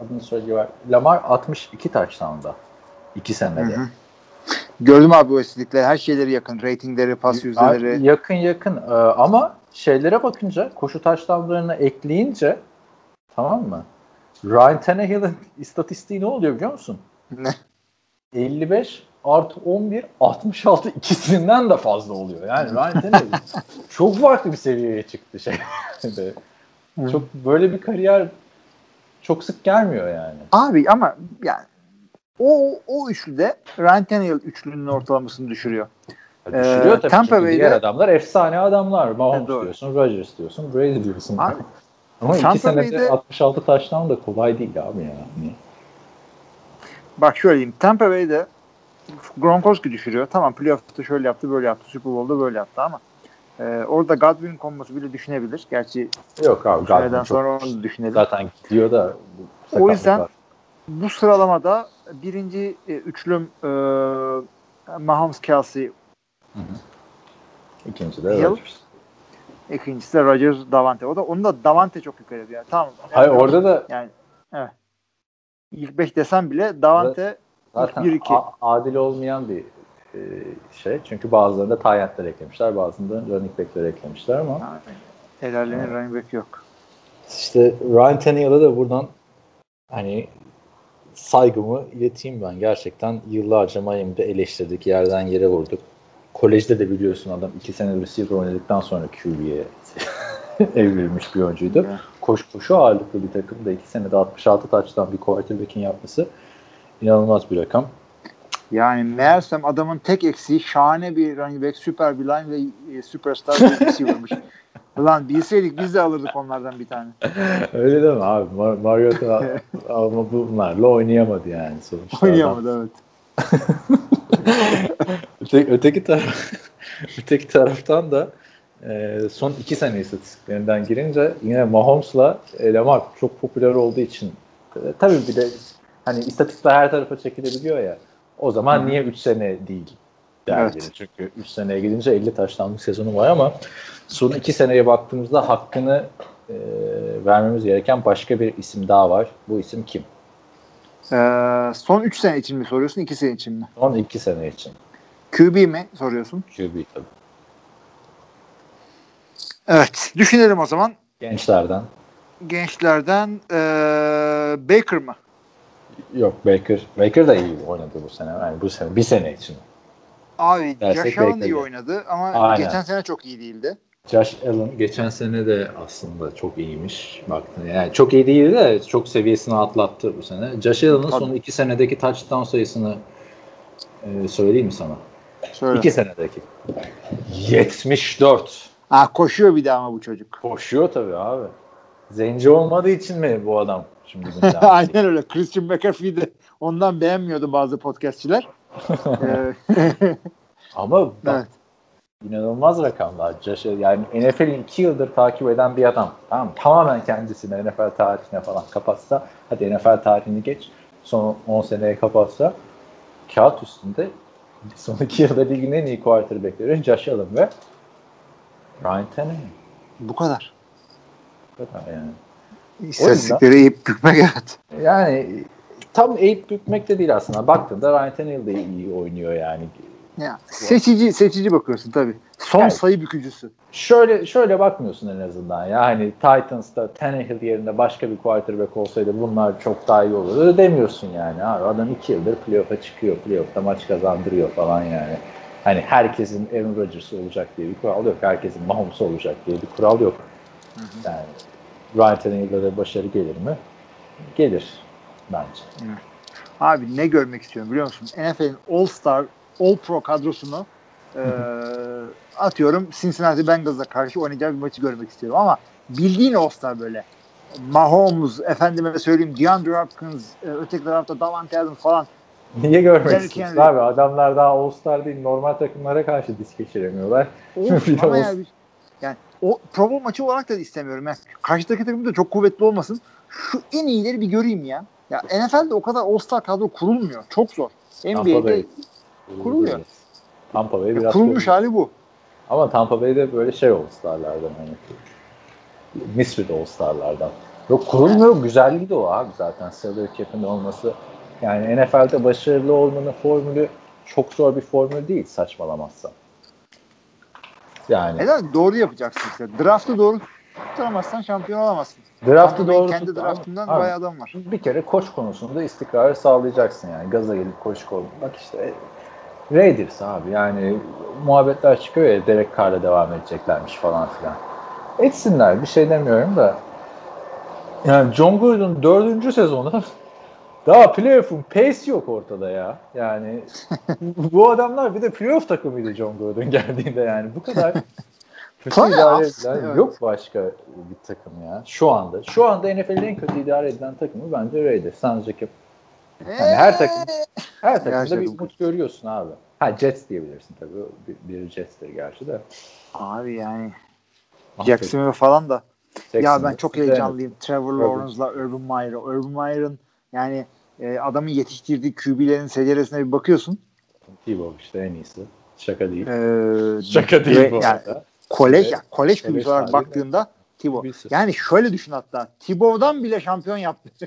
adını söylüyor. Lamar 62 touchdown'da. 2 senede. Hı hı. Gördüm abi o istatistikleri. Her şeyleri yakın. Ratingleri, pas yüzdeleri. Yakın yakın Ee, ama şeylere bakınca koşu touchdownlarını ekleyince tamam mı? Ryan Tannehill'in istatistiği ne oluyor biliyor musun? Ne? 55 artı 11 66 ikisinden de fazla oluyor. Yani Ryan Tannehill çok farklı bir seviyeye çıktı şey. çok böyle bir kariyer çok sık gelmiyor yani. Abi ama yani o o üçlüde Ryan Tannehill üçlünün ortalamasını düşürüyor. Düşürüyor Ee, tabii. Tampa Çünkü Bay'de- diğer adamlar efsane adamlar. Mahomes Evet, diyorsun, Rodgers diyorsun, Brady diyorsun. Abi, Ama iki Tampa senede Bay'de- 66 taştan da kolay değil abi ya. Hani Bak şöyle diyeyim. Tampa Bay'de Gronkowski düşürüyor. Tamam playoff'ta şöyle yaptı böyle yaptı. Super Bowl'da böyle yaptı ama e, orada Godwin konması bile düşünebilir. Gerçi Yok abi Godwin çok sonra onu düşünelim. zaten gidiyor da O yüzden-. Bu sıralamada birinci e, üçlüm e, Mahomes Kelsey, ikinci de Hill. Rodgers. ikincisi de Rodgers Davante. O da onu da Davante çok yukarı yani. Tamam. Hayır orada da yani evet. İlk 5 desem bile Davante zaten bir iki. a- adil olmayan bir e, şey. Çünkü bazılarında tayyatlar eklemişler, bazılarında running back'ler eklemişler ama Helallerin running back yok. işte Ryan Tannehill'a da buradan hani saygımı ileteyim ben. Gerçekten yıllarca Miami'de eleştirdik, yerden yere vurduk. Kolejde de biliyorsun adam iki sene receiver oynadıktan sonra QB'ye evrilmiş bir oyuncuydu. Koş koşu ağırlıklı bir takımda iki senede 66 taçtan bir quarterback'in yapması inanılmaz bir rakam. Yani meğersem adamın tek eksiği şahane bir running back, süper bir line ve e, süperstar bir receiver'mış. Ulan bilseydik biz de alırdık onlardan bir tane. Öyle deme abi. Mar- Mariota ama bunlarla oynayamadı yani sonuçta. adam. Oynayamadı evet. Öte, öteki taraf öteki taraftan da e, son iki sene istatistiklerinden girince yine Mahomes'la e, Lamar çok popüler olduğu için e, tabii bir de hani istatistikler her tarafa çekilebiliyor ya. O zaman Hı. niye 3 sene değil der Evet. Çünkü 3 seneye gidince 50 taşlanmış sezonu var ama son 2 seneye baktığımızda hakkını e, vermemiz gereken başka bir isim daha var. Bu isim kim? Ee, son 3 sene için mi soruyorsun, 2 sene için mi? Son 2 sene için. QB mi soruyorsun? QB tabii. Evet. Düşünelim o zaman. Gençlerden. Gençlerden ee, Baker mı? Yok Baker. Baker da iyi oynadı bu sene. Yani bu sene bir sene için. Abi Dersek Josh Allen iyi oynadı ama Aynen. geçen sene çok iyi değildi. Josh Allen geçen sene de aslında çok iyiymiş. Baktın yani çok iyi değildi de çok seviyesini atlattı bu sene. Josh Allen'ın son iki senedeki touchdown sayısını e, söyleyeyim mi sana? Söyle. İki senedeki. 74. Ha, koşuyor bir daha ama bu çocuk. Koşuyor tabii abi. Zenci olmadığı için mi bu adam şimdi? Aynen öyle. Christian McAfee de ondan beğenmiyordu bazı podcastçiler. Ee, Ama bak, evet. inanılmaz rakamlar. Josh yani NFL'in iki yıldır takip eden bir adam. Tamam? Tamamen kendisini NFL tarihine falan kapatsa hadi NFL tarihini geç son 10 seneye kapatsa kağıt üstünde son iki yılda ligin en iyi quarterbackleri Josh Allen ve Ryan Tannehill. Bu kadar. Bu kadar yani. İstatistikleri eğip bükmek evet. Yani tam eğip bükmek de değil aslında. Baktığında Ryan Tannehill de iyi oynuyor yani. Ya, seçici seçici bakıyorsun tabii. Son Yani- sayı bükücüsü. Şöyle şöyle bakmıyorsun en azından ya hani Titans'ta Tannehill yerine başka bir quarterback olsaydı bunlar çok daha iyi olurdu demiyorsun yani. Abi adam iki yıldır playoff'a çıkıyor. Playoff'ta maç kazandırıyor falan yani. Hani herkesin Aaron Rodgers olacak diye bir kural yok. Herkesin Mahomes olacak diye bir kural yok. Yani Ryan Tannehill'de de başarı gelir mi? Gelir bence. Abi ne görmek istiyorum biliyor musun? NFL'in All Star, All Pro kadrosunu e, atıyorum Cincinnati Bengals'a karşı oynayacağı bir maçı görmek istiyorum ama bildiğin All Star böyle. Mahomes, efendime söyleyeyim DeAndre Hopkins, e, öteki tarafta Davante Adams falan. Niye görmek abi? Adamlar daha All-Star değil normal takımlara karşı disk geçiremiyorlar. De ama yani, yani o Pro Bowl maçı olarak da istemiyorum. Yani karşıdaki takım da çok kuvvetli olmasın. Şu en iyileri bir göreyim ya. Ya NFL'de o kadar All Star kadro kurulmuyor. Çok zor. NBA'de kuruluyor. Tampa Bay biraz kurulmuş kuruluyor. hali bu. Ama Tampa Bay'de böyle şey All-Star'lardan hani. Misfit All-Star'lardan. Yok kurulmuyor. Güzelliği de o abi zaten. Salary cap'in olması. Yani NFL'de başarılı olmanın formülü çok zor bir formül değil saçmalamazsan. Yani Neden? Doğru yapacaksın işte. Draft'ı doğru tutamazsan şampiyon olamazsın. draftı doğru Kendi tut- draftından Abi, bayağı adam var. Bir kere koç konusunda istikrarı sağlayacaksın yani. Gaza gelip koç kol. Bak işte Raiders abi yani muhabbetler çıkıyor ya Derek Carr'la devam edeceklermiş falan filan. Etsinler bir şey demiyorum da yani John Gruden dördüncü sezonu daha playoff'un pace yok ortada ya. Yani bu adamlar bir de playoff takımıydı John Gruden geldiğinde yani. Bu kadar kötü idare edilen evet. yok başka bir takım ya. Şu anda. Şu anda NFL'in en kötü idare edilen takımı bence Raiders. San Jacob. Yani her takım her takımda Gerçekten. bir umut görüyorsun abi. Ha Jets diyebilirsin tabii. Bir, bir Jets'tir gerçi de. Abi yani Jacksonville falan da. Ya Jacksonville. ben çok heyecanlıyım. Trevor Lawrence'la Urban Meyer'a. Urban Meyer'ın yani e, adamın yetiştirdiği QB'lerin seceresine bir bakıyorsun. Tebow işte en iyisi. Şaka değil. Ee, Şaka değil ve bu yani arada. kolej, Evet. kolej QB'si olarak tarihi baktığında. QB'si. Yani şöyle düşün hatta. Thibaut'dan bile şampiyon yaptı.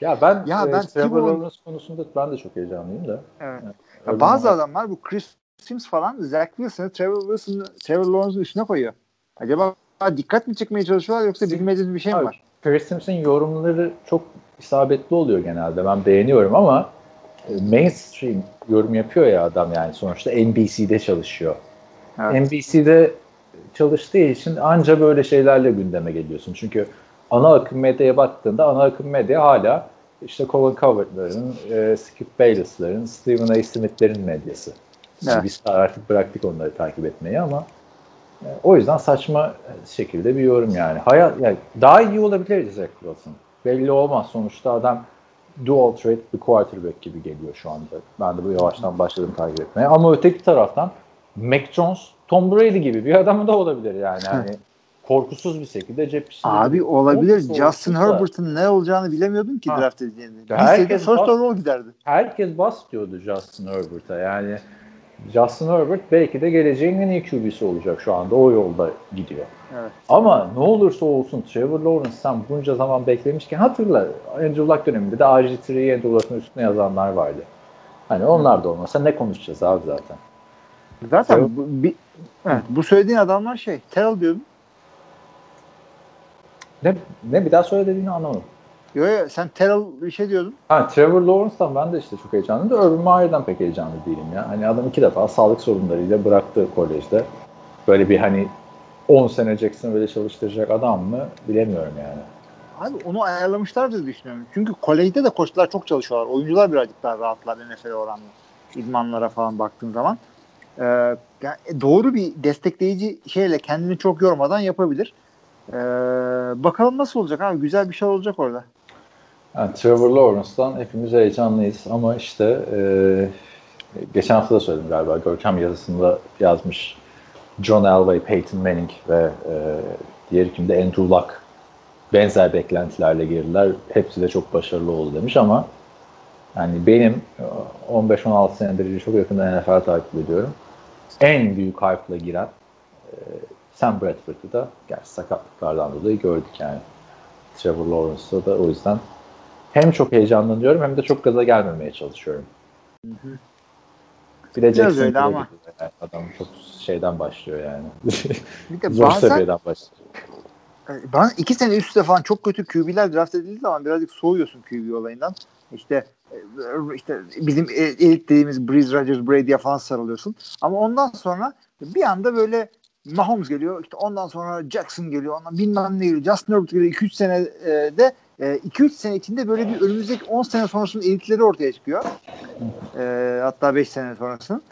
Ya ben, Ya e, ben Trevor Lawrence konusunda ben de çok heyecanlıyım da. evet. Evet. Ya bazı Meyer- adamlar bu Chris Sims falan Zach Wilson'ı Trevor Wilson'ı Trevor Lawrence'ın üstüne koyuyor. Acaba dikkat mi çekmeye çalışıyorlar yoksa bilmediğiniz bir şey mi Abi, var? Chris Simpson yorumları çok isabetli oluyor genelde. Ben beğeniyorum ama e, mainstream yorum yapıyor ya adam yani sonuçta NBC'de çalışıyor. Evet. NBC'de çalıştığı için anca böyle şeylerle gündeme geliyorsun. Çünkü ana akım medyaya baktığında ana akım medya hala işte Colin Cowherd'ların, e, Skip Bayless'ların, Stephen A. Smith'lerin medyası. Evet. Biz artık bıraktık onları takip etmeyi ama e, o yüzden saçma şekilde bir yorum yani. Hayat yani daha iyi olabilir Zach Wilson. Belli olmaz. Sonuçta adam dual threat bir quarterback gibi geliyor şu anda. Ben de bu yavaştan başladım takip etmeye. Ama öteki taraftan Mac Jones, Tom Brady gibi bir adam da olabilir yani. yani korkusuz bir şekilde cep işini Abi olabilir. Olsa Justin Herbert'ın ne olacağını bilemiyordum ki Ha. draft edildiğinde. Ya Herkes first bas- overall giderdi. herkes bas diyordu Justin Herbert'a. Yani Justin Herbert belki de geleceğin en iyi QB'si olacak şu anda. O yolda gidiyor. Evet. Ama ne olursa olsun Trevor Lawrence sen bunca zaman beklemişken hatırla Andrew Luck döneminde de RG3'yi Andrew Luck'ın üstüne yazanlar vardı. Hani onlar da olmasa ne konuşacağız abi zaten. Zaten Evet. bu, bir, evet, bu söylediğin adamlar şey. Terrell diyordun. Ne, ne bir daha söyle dediğini anlamadım. Yo yo sen Terrell bir şey diyordun. Ha, Trevor Lawrence'dan ben de işte çok heyecanlıyım da Urban Meyer'dan pek heyecanlı değilim ya. Hani adam iki defa sağlık sorunlarıyla bıraktı kolejde. Böyle bir hani 10 sene Jacksonville'e çalıştıracak adam mı bilemiyorum yani. Abi onu ayarlamışlar diye düşünüyorum. Çünkü kolejde de koçlar çok çalışıyorlar. Oyuncular birazcık daha rahatlar NFL oranla. İdmanlara falan baktığın zaman. Ee, yani doğru bir destekleyici şeyle kendini çok yormadan yapabilir. Ee, bakalım nasıl olacak abi. Güzel bir şey olacak orada. Yani Trevor Lawrence'dan hepimiz heyecanlıyız ama işte e, geçen hafta da söyledim galiba Görkem yazısında yazmış John Elway, Peyton Manning ve e, diğer kimde Andrew Luck benzer beklentilerle girdiler. Hepsi de çok başarılı oldu demiş ama yani benim 15-16 senedir çok yakından NFL takip ediyorum. En büyük hype'la giren e, Sam Bradford'u da gerçi sakatlıklardan dolayı gördük yani. Trevor Lawrence'da da o yüzden hem çok heyecanlanıyorum hem de çok gaza gelmemeye çalışıyorum. Hı hı. Bir de Biraz Jackson öyle ama. yani. adam çok şeyden başlıyor yani. Bir de Zor bazen seviyeden başlıyor. e, bana iki sene üst üste falan çok kötü QB'ler draft edildiği zaman birazcık soğuyorsun QB olayından. İşte e, işte bizim e, elit dediğimiz Breeze Rodgers Brady'ye falan sarılıyorsun. Ama ondan sonra bir anda böyle Mahomes geliyor. işte ondan sonra Jackson geliyor. Ondan bilmem ne geliyor. Justin Herbert geliyor. 2-3 senede 2-3 sene içinde böyle bir önümüzdeki 10 sene sonrasının elitleri ortaya çıkıyor. E, hatta 5 sene sonrasının.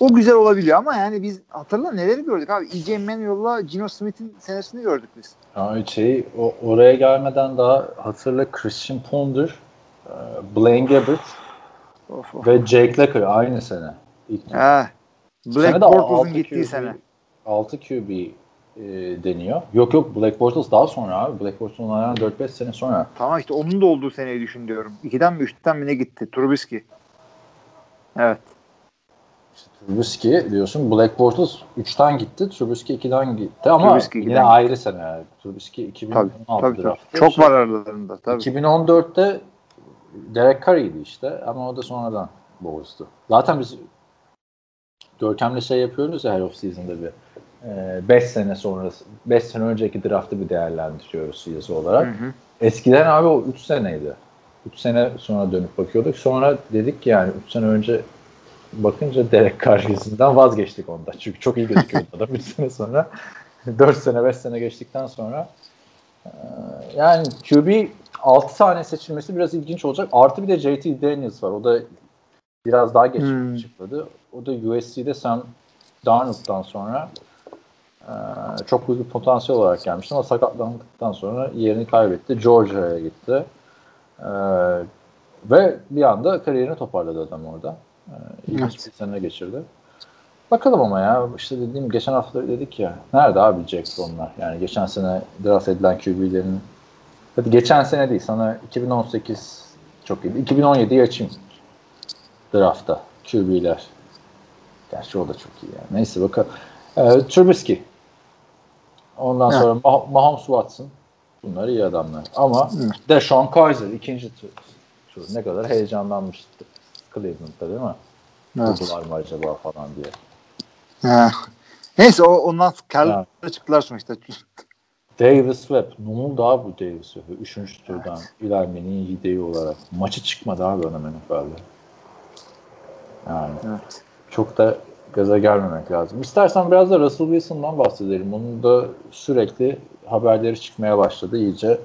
O güzel olabiliyor ama yani biz hatırla neleri gördük abi. E.J. Manuel'la Gino Smith'in senesini gördük biz. Yani şey o, oraya gelmeden daha hatırla Christian Ponder, e, Blaine Gabbert Of, of. ve Jake Locker aynı sene. İlk Ha. Black altı gittiği QB sene. 6 QB e, deniyor. Yok yok Black Bortles daha sonra abi. Black Bortles'un onlardan 4-5 sene sonra. Tamam işte onun da olduğu seneyi düşün diyorum. İkiden mi üçten mi ne gitti? Trubisky. Evet. Trubisky diyorsun. Black Bortles 3'ten gitti. Trubisky 2'den gitti ama Trubisky yine 2'den ayrı sene. Yani. Trubisky 2016 Tabii, tabii, tabii. Çok var aralarında tabii. 2014'te Derek Carr'ydi işte ama o da sonradan bozdu. Zaten biz Görkem'le şey yapıyoruz ya her off season'da bir 5 sene sonrası 5 sene önceki draftı bir değerlendiriyoruz yazı olarak. Hı hı. Eskiden abi o 3 seneydi. 3 sene sonra dönüp bakıyorduk. Sonra dedik ki yani 3 sene önce bakınca Derek yüzünden vazgeçtik onda. Çünkü çok iyi gözüküyordu adam 3 sene sonra. 4 sene 5 sene geçtikten sonra e, yani QB 6 tane seçilmesi biraz ilginç olacak. Artı bir de JT Daniels var. O da biraz daha geç Hmm. çıktı. O da USC'de Sam Darnold'dan sonra çok büyük bir potansiyel olarak gelmişti ama sakatlandıktan sonra yerini kaybetti. Georgia'ya gitti. E, ve bir anda kariyerini toparladı adam orada. E, ilginç Evet. bir sene geçirdi. Bakalım ama ya işte dediğim geçen hafta dedik ya nerede abi Jackson'lar? Yani geçen sene draft edilen QB'lerin hadi geçen sene değil sana 2018 çok iyiydi. 2017'yi açayım draftta QB'ler. Gerçi o da çok iyi yani. Neyse bakalım. Ee, Trubisky. Ondan Evet. sonra Mah- Mahomes Watson. Bunlar iyi adamlar. Ama Evet. Deshaun Kaiser ikinci tur. tur. Ne kadar heyecanlanmıştı. Cleveland'da değil mi? Evet. Buldular mı acaba falan diye. Ha. Neyse o ondan karlı Evet. çıktılar sonuçta. Davis Webb. Ne oldu abi bu Davis Webb'e? Üçüncü turdan ilerlemenin yedeği olarak. Maçı çıkmadı abi ona NFL'de. Yani Evet. çok da gaza gelmemek lazım. İstersen biraz da Russell Wilson'dan bahsedelim. Onun da sürekli haberleri çıkmaya başladı iyice.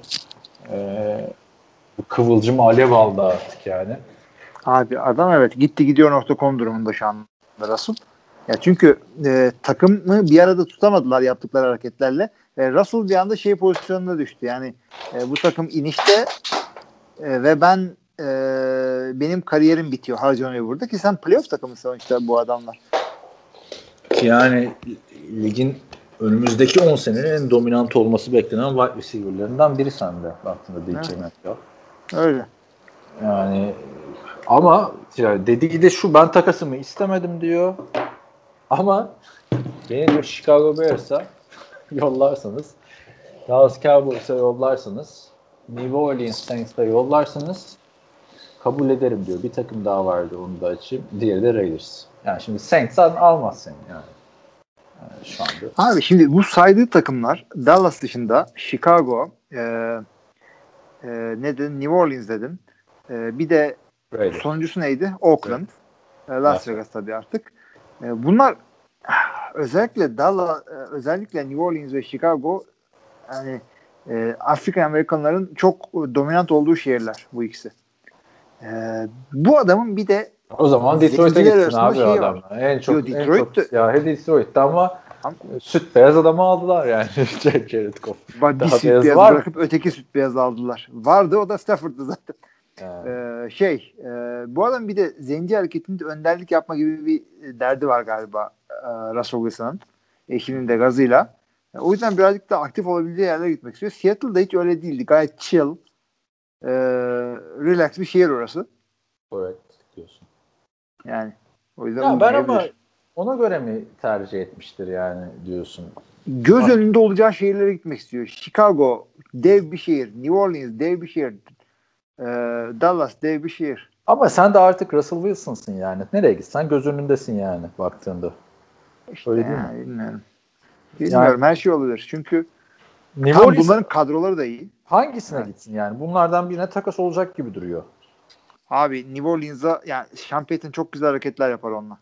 Bu kıvılcım alev aldı artık yani. Abi adam evet gitti gidiyor nokta.com durumunda şu anda Russell. Ya çünkü e, takımı bir arada tutamadılar yaptıkları hareketlerle. Ve Russell bir anda şey pozisyonuna düştü. Yani e, bu takım inişte e, ve ben e, benim kariyerim bitiyor harcanıyor burada ki sen playoff takımı sonuçta bu adamlar. Yani ligin önümüzdeki 10 senenin en dominant olması beklenen wide receiver'larından biri sende baktığında DJ Evet. Metcalf. Öyle. Yani ama yani dediği de şu ben takasımı istemedim diyor. Ama beni diyor Chicago Bears'a yollarsanız Dallas Cowboys'a yollarsanız New Orleans Saints'e yollarsanız kabul ederim diyor. Bir takım daha vardı onu da açayım. Diğeri de Raiders. Yani şimdi Saints'ten almaz seni yani. Şu anda. Abi şimdi bu saydığı takımlar Dallas dışında Chicago, e, e, ne dedin? New Orleans dedin. E, bir de Raiders. sonuncusu neydi? Oakland. E, Las Evet. Vegas tabii artık. E, bunlar özellikle Dallas, e, özellikle New Orleans ve Chicago yani e, Afrika Amerikanların çok dominant olduğu şehirler bu ikisi. E, bu adamın bir de O zaman Detroit'e gitsin abi şey var. adam. En çok, Yo, en Detroit'te- çok siyahi Detroit'te ama süt beyaz adamı aldılar yani Jared Goff. Bak, bir Daha süt beyazı beyaz var bırakıp öteki süt beyaz aldılar. Vardı o da Stafford'dı zaten. Ee, şey e, bu adam bir de zenci hareketinde önderlik yapma gibi bir derdi var galiba e, Russell Wilson'ın. Eşinin de gazıyla. E, o yüzden birazcık da aktif olabileceği yerlere gitmek istiyor. Seattle'da hiç öyle değildi. Gayet chill, e, relax bir şehir orası. Correct diyorsun. Yani o yüzden Ya ben ama ona göre mi tercih etmiştir yani diyorsun. göz önünde olacağı şehirlere gitmek istiyor. Chicago dev bir şehir. New Orleans dev bir şehir. E, Dallas dev bir şehir. Ama sen de artık Russell Wilson'sın yani. Nereye gitsen göz önündesin yani baktığında. İşte Öyle değil yani, Bilmiyorum. Bilmiyorum. Her şey olabilir. Çünkü New tam Orleans bunların kadroları da iyi. hangisine Evet. gitsin yani? Bunlardan birine takas olacak gibi duruyor. Abi New Orleans'a yani Sean Payton çok güzel hareketler yapar onunla.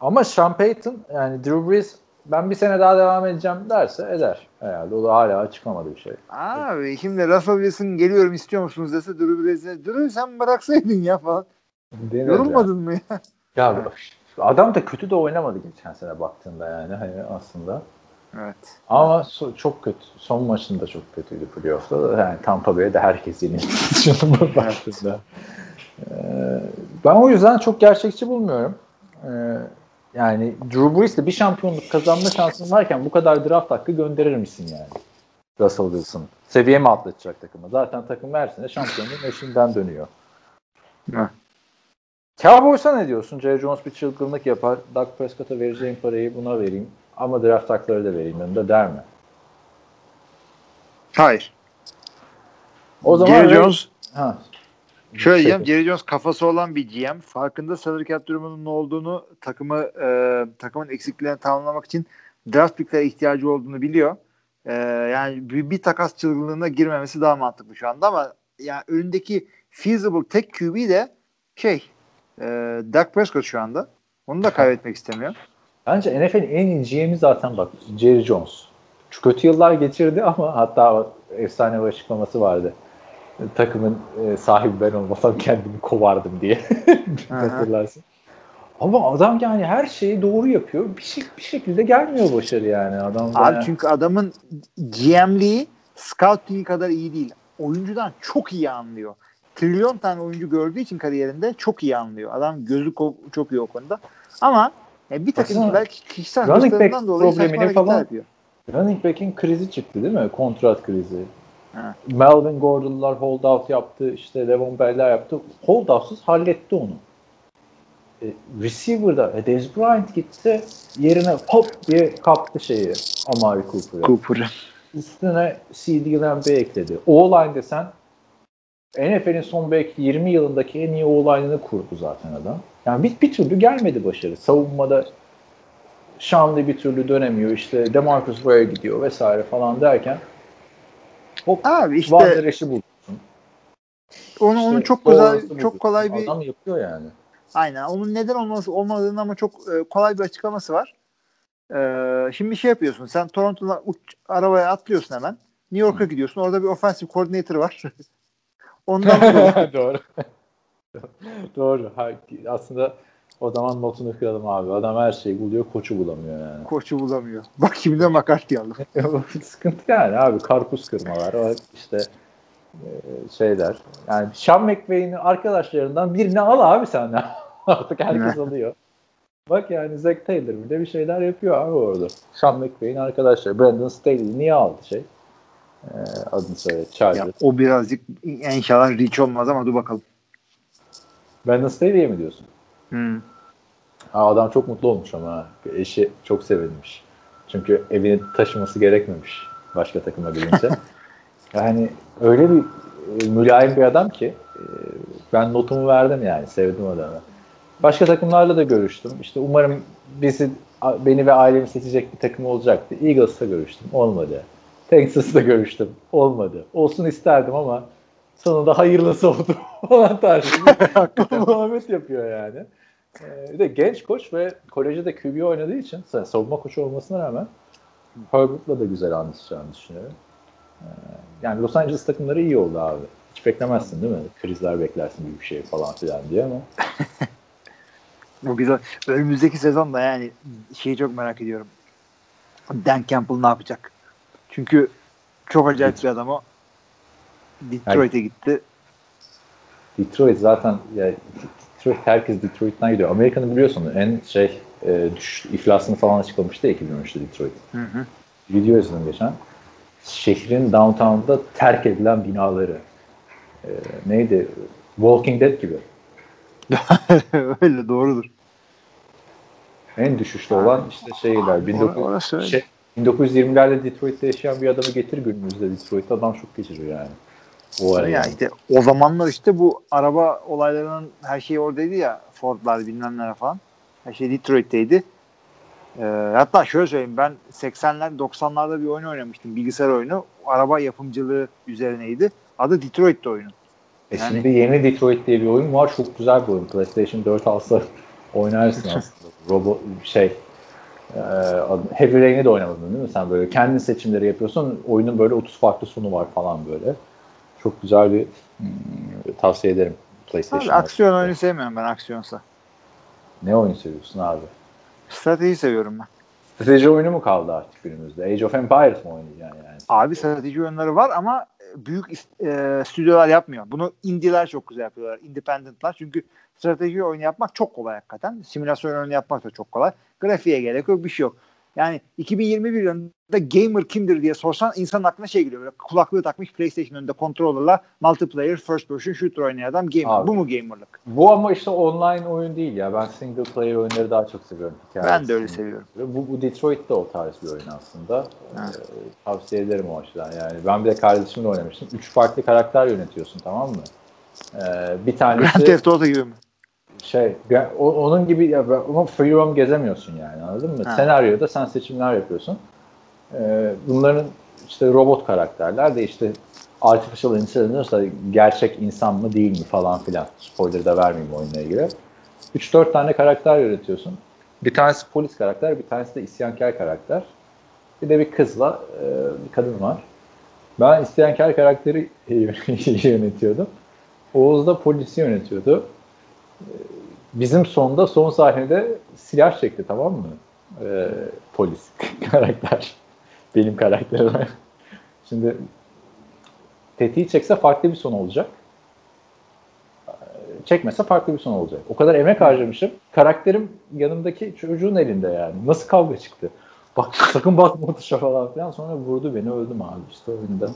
Ama Sean Payton yani Drew Brees ben bir sene daha devam edeceğim derse eder. Herhalde o da hala açıklamadı bir şey. Abi şimdi Russell Wilson geliyorum istiyor musunuz dese Drew Brees'e Drew sen bıraksaydın ya falan. Denir Yorulmadın mı ya? Ya, ya adam da kötü de oynamadı geçen sene baktığında yani hani aslında. Evet. Ama so- çok kötü. Son maçında çok kötüydü playoff'ta. da. Yani Tampa Bay'de herkes yenildi. Şuna baktığında. Ee, ben o yüzden çok gerçekçi bulmuyorum. Ee, yani Drew Brees'le bir şampiyonluk kazanma şansın varken bu kadar draft hakkı gönderir misin yani? Russell Wilson. Seviye mi atlatacak takımı? Zaten takım her sene şampiyonluğun eşinden dönüyor. Heh. Cowboys'a ne diyorsun? Jerry Jones bir çılgınlık yapar. Doug Prescott'a vereceğim parayı buna vereyim. Ama draft hakları da vereyim yanında der mi? Hayır. O zaman Jerry Jones ha. Şöyle diyeceğim Jerry Jones kafası olan bir GM. Farkında salary cap durumunun ne olduğunu takımı e, takımın eksikliklerini tamamlamak için draft picklere ihtiyacı olduğunu biliyor. E, yani bir, bir takas çılgınlığına girmemesi daha mantıklı şu anda ama yani önündeki feasible tek QB de şey e, Dak Prescott şu anda. Onu da kaybetmek istemiyor. Bence NFL'in en iyi GM'i zaten bak Jerry Jones. Şu kötü yıllar geçirdi ama hatta efsane bir açıklaması vardı. Takımın e, sahibi ben olmasam kendimi kovardım diye. Hatırlarsın. Ama adam yani her şeyi doğru yapıyor. Bir, şey, bir şekilde gelmiyor başarı yani. Adam da Abi yani- çünkü adamın GM'liği scouting'i kadar iyi değil. Oyuncudan çok iyi anlıyor. Trilyon tane oyuncu gördüğü için kariyerinde çok iyi anlıyor. Adam gözü çok iyi o konuda. Ama e, bir takım belki kişisel running back dolayı problemini falan- yapıyor. Running back'in krizi çıktı değil mi? Kontrat krizi. Ha. Melvin Gordon'lar holdout yaptı. işte Levon Bell'ler yaptı. Holdouts'uz halletti onu. E, receiver'da e, Dez Bryant gitti. Yerine hop diye kaptı şeyi Amari Cooper'ı. Cooper'ı. Üstüne CD Lamb'e ekledi. O-line desen NFL'in son belki 20 yılındaki en iyi O-line'ını kurdu zaten adam. Yani bir, bir türlü gelmedi başarı. Savunmada Şanlı bir türlü dönemiyor. İşte Demarcus Ware gidiyor vesaire falan derken hop Abi işte Van Der Esch'i buldu. onu, İşte onun çok güzel, çok kolay bir Adam yapıyor yani. Aynen. Onun neden olması olmadığını ama çok e, kolay bir açıklaması var. E, şimdi şey yapıyorsun. Sen Toronto'dan uç, arabaya atlıyorsun hemen. New York'a gidiyorsun. Orada bir offensive coordinator var. Ondan Doğru. Doğru. Ha, Aslında o zaman notunu kıralım abi. Adam her şeyi buluyor, koçu bulamıyor yani. koçu bulamıyor. Bak kimden McCarthy aldı. Sıkıntı yani abi. Karpuz kırmalar. O işte e, şeyler. Yani Sean McVay'in arkadaşlarından birini al abi sen. Artık herkes alıyor. Bak yani Zach Taylor bile bir şeyler yapıyor abi orada. Sean McVay'in arkadaşları. Brandon Staley niye aldı şey? Ee, adını söyle. Chargers. Ya, o birazcık inşallah reach olmaz ama dur bakalım. Brandon Staley'e mi diyorsun? Hmm. Ha, adam çok mutlu olmuş ama eşi çok sevinmiş. Çünkü evini taşıması gerekmemiş başka takıma gidince. yani öyle bir e, mülayim bir adam ki e, ben notumu verdim yani sevdim adamı. Başka takımlarla da görüştüm. İşte umarım bizi beni ve ailemi seçecek bir takım olacaktı. Eagles'la görüştüm. Olmadı. Texas'la görüştüm. Olmadı. Olsun isterdim ama sonunda hayırlısı oldu falan tarzı. Muhabbet yapıyor yani. Ee, bir de genç koç ve kolejde de QB oynadığı için savunma koçu olmasına rağmen Herbert'la da güzel anlaşacağını düşünüyorum. Ee, yani Los Angeles takımları iyi oldu abi. Hiç beklemezsin değil mi? Krizler beklersin büyük şey falan filan diye ama. Bu güzel. Önümüzdeki sezonda yani şeyi çok merak ediyorum. Dan Campbell ne yapacak? Çünkü çok acayip bir adam o. Detroit'e gitti. Detroit zaten ya Detroit herkes Detroit'ten gidiyor. Amerika'nın biliyorsun en şey e, düş, iflasını falan açıklamıştı 2013'te Detroit. Hı hı. Video izledim geçen. Şehrin downtown'da terk edilen binaları. E, neydi? Walking Dead gibi. Öyle doğrudur. En düşüşte olan işte şeyler. 19, orası öyle. şey, 1920'lerde Detroit'te yaşayan bir adamı getir günümüzde Detroit'te adam çok geçiriyor yani. O ara Ya yani. işte o zamanlar işte bu araba olaylarının her şeyi oradaydı ya Ford'lar bilmem neler falan. Her şey Detroit'teydi. Ee, hatta şöyle söyleyeyim ben 80'ler 90'larda bir oyun oynamıştım bilgisayar oyunu. Araba yapımcılığı üzerineydi. Adı Detroit'te oyunun. E Yani- şimdi yeni Detroit diye bir oyun var. Çok güzel bir oyun. PlayStation 4 alsa oynarsın aslında. Robo şey e, Heavy Rain'i de oynamadın değil mi? Sen böyle kendi seçimleri yapıyorsun. Oyunun böyle 30 farklı sonu var falan böyle. Çok güzel bir hmm, tavsiye ederim Abi, PlayStation. aksiyon oyunu sevmiyorum ben aksiyonsa. Ne oyun seviyorsun abi? Strateji seviyorum ben. Strateji oyunu mu kaldı artık günümüzde? Age of Empires mı oynayacaksın yani? Abi strateji oyunları var ama büyük is- e, stüdyolar yapmıyor. Bunu indie'ler çok güzel yapıyorlar. Independent'lar. Çünkü strateji oyunu yapmak çok kolay hakikaten. Simülasyon oyunu yapmak da çok kolay. Grafiğe gerek yok, bir şey yok. Yani 2021 yılında gamer kimdir diye sorsan insanın aklına şey geliyor. Böyle kulaklığı takmış PlayStation önünde controller'la multiplayer first person shooter oynayan adam gamer. Abi. Bu mu gamerlık? Bu ama işte online oyun değil ya. Ben single player oyunları daha çok seviyorum. Hikayesi. Ben de öyle seviyorum. Bu, bu Detroit de o tarz bir oyun aslında. Ee, tavsiye ederim o açıdan. Yani ben bir de kardeşimle oynamıştım. Üç farklı karakter yönetiyorsun tamam mı? Ee, bir Grand tanesi Theft Auto gibi mi? Şey o- onun gibi ya ama free roam gezemiyorsun yani anladın mı? Ha. Senaryoda sen seçimler yapıyorsun. Ee, bunların işte robot karakterler de işte artificial intelligence gerçek insan mı değil mi falan filan. Spoiler da vermeyeyim oyunla ilgili. 3-4 tane karakter yönetiyorsun. Bir tanesi polis karakter, bir tanesi de isyankar karakter. Bir de bir kızla e, bir kadın var. Ben isyankar karakteri yönetiyordum. Oğuz da polisi yönetiyordu. Bizim sonda son sahnede silah çekti tamam mı? Ee, polis karakter. Benim karakterime. Şimdi tetiği çekse farklı bir son olacak. Ee, Çekmese farklı bir son olacak. O kadar emek harcamışım. Karakterim yanımdaki çocuğun elinde yani. Nasıl kavga çıktı? Bak sakın bakma tuşa falan filan. Sonra vurdu beni öldüm abi işte oyunda.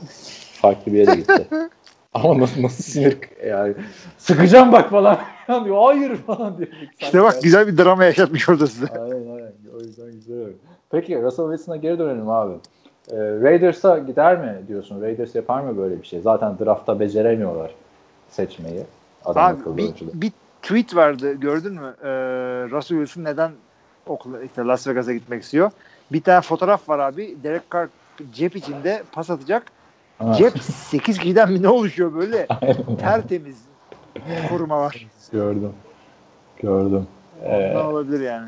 Farklı bir yere gitti. Ama nasıl, nasıl sinir yani. Sıkacağım bak falan diyor. Hayır falan diyor. İşte bak güzel bir drama yaşatmış orada size. Aynen aynen. O yüzden güzel. Peki Russell Wilson'a geri dönelim abi. Ee, Raiders'a gider mi diyorsun? Raiders yapar mı böyle bir şey? Zaten draftta beceremiyorlar seçmeyi. Adam Abi bir, bir tweet vardı gördün mü? Ee, Russell Wilson neden okula, işte Las Vegas'a gitmek istiyor? Bir tane fotoğraf var abi. Derek Carr cep içinde pas atacak. Ha. Cep 8 kişiden mi ne oluşuyor böyle? Tertemiz koruma var. Gördüm. Gördüm. Ee, Ne olabilir yani?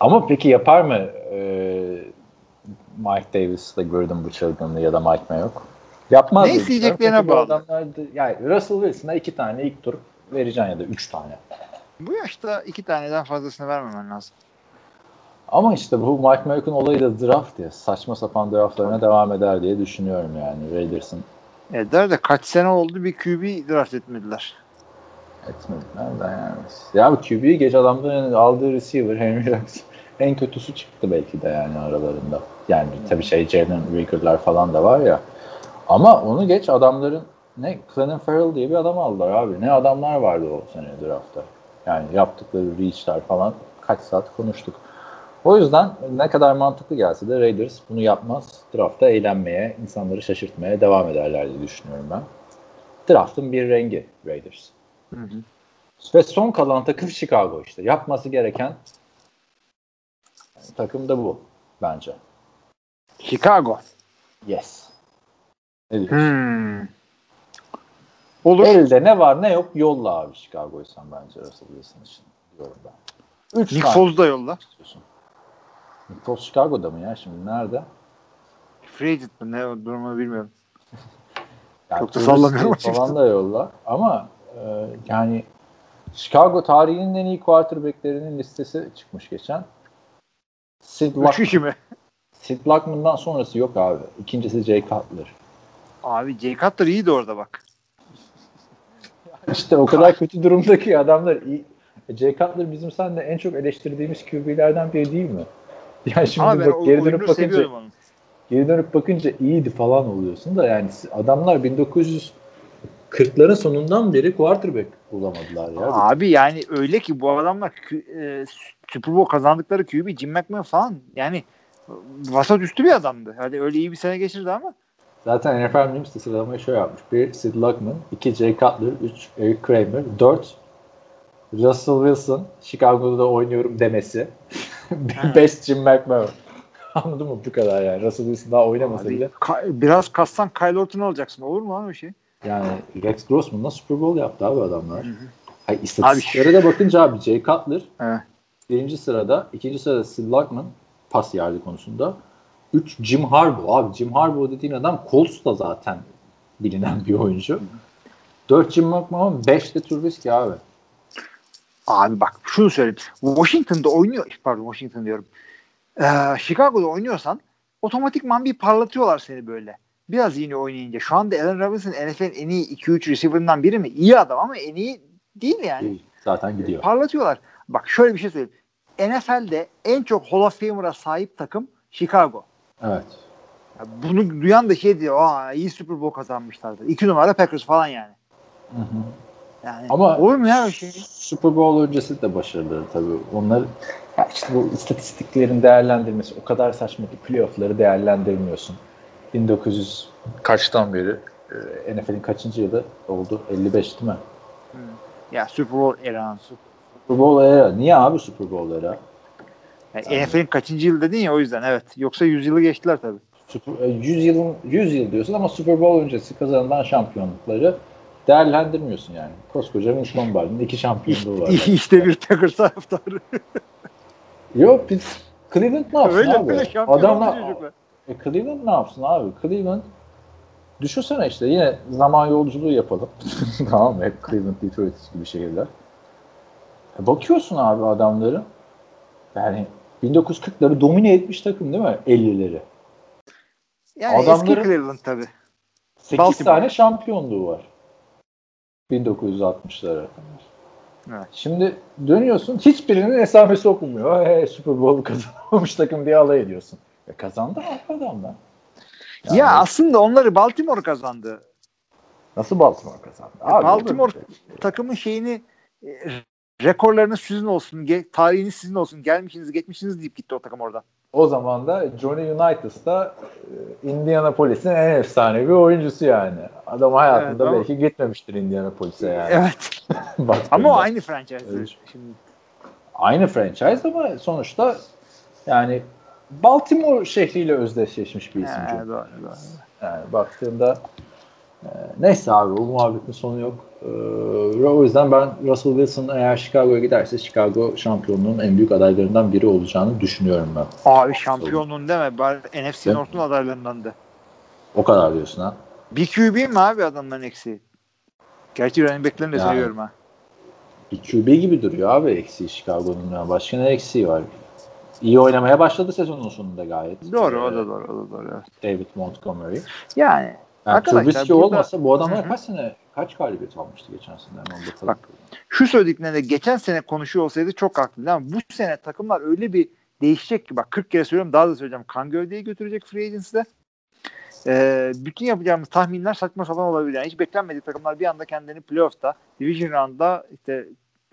ama peki yapar mı ee, Mike Davis'la gördüm bu çılgınlığı ya da Mike Mayock? Yapmaz. Ne isteyeceklerine bağlı. Adamlar da, yani Russell Wilson'a iki tane ilk tur vereceksin ya da üç tane. Bu yaşta iki taneden fazlasını vermemen lazım. Ama işte bu Mike Mayock'un olayı da draft ya. Saçma sapan draftlarına devam eder diye düşünüyorum yani Raiders'ın Eder de kaç sene oldu bir QB draft etmediler. etmediler de yani. Ya bu QB'yi geç adamların aldığı receiver Henry Ruggs en kötüsü çıktı belki de yani aralarında. Yani tabii şey Jalen Rigger'lar falan da var ya. Ama onu geç adamların ne Clelin Ferrell diye bir adam aldılar abi. Ne adamlar vardı o sene draftta. Yani yaptıkları reach'ler falan kaç saat konuştuk. O yüzden ne kadar mantıklı gelse de Raiders bunu yapmaz. Draftta eğlenmeye, insanları şaşırtmaya devam ederler diye düşünüyorum ben. Draft'ın bir rengi Raiders. Hı hı. Ve son kalan takım Chicago işte. Yapması gereken takım da bu bence. Chicago. Yes. Ne diyorsun? Hmm. Olur. Elde ne var ne yok yolla abi Chicago'yu sen bence Russell Wilson için. diyorum ben. Üç Nick Foles da yolla. istiyorsun. Foles Chicago'da mı ya şimdi? Nerede? Free agent mi? Ne o durumu bilmiyorum. Yani Çok da sallamıyorum açıkçası. Falan da yolla. Ama e, yani Chicago tarihinin en iyi quarterbacklerinin listesi çıkmış geçen. Sid Üç Luckman. kişi mi? Sid Luckman'dan sonrası yok abi. İkincisi Jay Cutler. Abi Jay Cutler iyiydi orada bak. İşte o kadar kötü durumdaki adamlar iyi. E, Jay Cutler bizim seninle en çok eleştirdiğimiz QB'lerden biri değil mi? Yani şimdi Ama bak, geri dönüp bakınca geri dönüp bakınca iyiydi falan oluyorsun da yani adamlar 1940'ların sonundan beri quarterback bulamadılar ya. Abi yani öyle ki bu adamlar e, Super Bowl kazandıkları QB Jim McMahon falan yani vasat üstü bir adamdı. Hadi öyle iyi bir sene geçirdi ama Zaten NFL Memes de sıralamayı şöyle yapmış. 1. Sid Luckman, 2. Jay Cutler, 3. Eric Kramer, 4. Russell Wilson, Chicago'da oynuyorum demesi. 5. Jim McMahon. Anladın mı? Bu kadar yani. Russell Wilson daha oynamasa abi, bile. ka- biraz kassan Kyle Orton alacaksın. Olur mu lan öyle şey? Yani Rex Grossman'la Super Bowl yaptı abi adamlar. Hı Hayır, istatistiklere de bakınca abi Jay Cutler Evet. birinci sırada, ikinci sırada Sid Luckman pas yardı konusunda. 3 Jim Harbaugh. Abi Jim Harbaugh dediğin adam Colts'ta zaten bilinen bir oyuncu. 4 Jim McMahon, 5 de Trubisky abi. Abi bak şunu söyleyeyim. Washington'da oynuyor. Pardon Washington diyorum. Ee, Chicago'da oynuyorsan otomatikman bir parlatıyorlar seni böyle. Biraz yine oynayınca. Şu anda Allen Robinson NFL'in en iyi 2-3 receiver'ından biri mi? İyi adam ama en iyi değil yani. Değil, Zaten gidiyor. Parlatıyorlar. Bak şöyle bir şey söyleyeyim. NFL'de en çok Hall of Famer'a sahip takım Chicago. Evet. Bunu duyan da şey diyor. Aa iyi Super Bowl kazanmışlardı. İki numara Packers falan yani. Hı hı. Yani Ama- olur mu ya şey? Super Bowl öncesi de başarılı tabii. Onlar ya işte bu istatistiklerin değerlendirmesi o kadar saçma ki playoff'ları değerlendirmiyorsun. 1900 kaçtan beri e, NFL'in kaçıncı yılı oldu? 55 değil mi? Ya Super Bowl eran. Super Bowl era. Niye abi Super Bowl era? Yani NFL'in kaçıncı yıl dedin ya o yüzden evet. Yoksa 100 yılı geçtiler tabii. Super, e, 100 yılın 100 yıl diyorsun ama Super Bowl öncesi kazanılan şampiyonlukları değerlendirmiyorsun yani. Koskoca Vince Lombardi'nin iki şampiyonluğu var. işte bir Packers taraftarı. Yok biz Cleveland ne yapsın öyle abi? öyle çocuklar. E Cleveland ne yapsın abi? Cleveland düşünsene işte yine zaman yolculuğu yapalım. tamam mı? Hep Cleveland, Detroit gibi şehirler. E bakıyorsun abi adamları. Yani 1940'ları domine etmiş takım değil mi? 50'leri. Yani eski Adamların- Cleveland tabii. 8 Baltimore. tane şampiyonluğu var. 1960'lara. Evet. Şimdi dönüyorsun hiçbirinin esamesi okunmuyor. Hey, Super Bowl kazanmamış takım diye alay ediyorsun. E kazandı adamlar. Yani Ya aslında onları Baltimore kazandı. Nasıl Baltimore kazandı? Abi, Baltimore da- takımın şeyini e, rekorlarınız sizin olsun, ge- tarihiniz sizin olsun, gelmişsiniz, geçmişsiniz deyip gitti o takım oradan. O zaman da Johnny United'da e, Indianapolis'in en efsanevi oyuncusu yani. Adam hayatında Evet, ama- belki gitmemiştir Indianapolis'e yani. Evet. Ama o aynı franchise. Evet. Şimdi. Aynı franchise ama sonuçta yani Baltimore şehriyle özdeşleşmiş bir isim. Johnny. doğru, doğru. Yani baktığında e, neyse abi bu muhabbetin sonu yok. E, o yüzden ben Russell Wilson eğer Chicago'ya giderse Chicago şampiyonluğun en büyük adaylarından biri olacağını düşünüyorum ben. Abi şampiyonluğun deme. Bari NFC. North'un adaylarındandı. O kadar diyorsun ha. Bir QB mi abi adamların eksiği? Gerçi running back'lerini de Yani. seviyorum ha. Bir QB gibi duruyor abi eksiği Chicago'nun. ya. Başka ne eksiği var? İyi oynamaya başladı sezonun sonunda gayet. Doğru o Ee, da doğru o da doğru. evet. David Montgomery. Yani Yani Trubisky olmasa bu adamlar Hı kaç sene kaç galibiyet almıştı geçen sene? Bak. şu söylediklerinde geçen sene konuşuyor olsaydı çok haklıydı ama bu sene takımlar öyle bir değişecek ki bak 40 kere söylüyorum daha da söyleyeceğim. Kan gövdeyi götürecek free agency'de. Ee, bütün yapacağımız tahminler saçma sapan olabilir. Yani hiç beklenmedik takımlar bir anda kendini playoff'ta, division round'da işte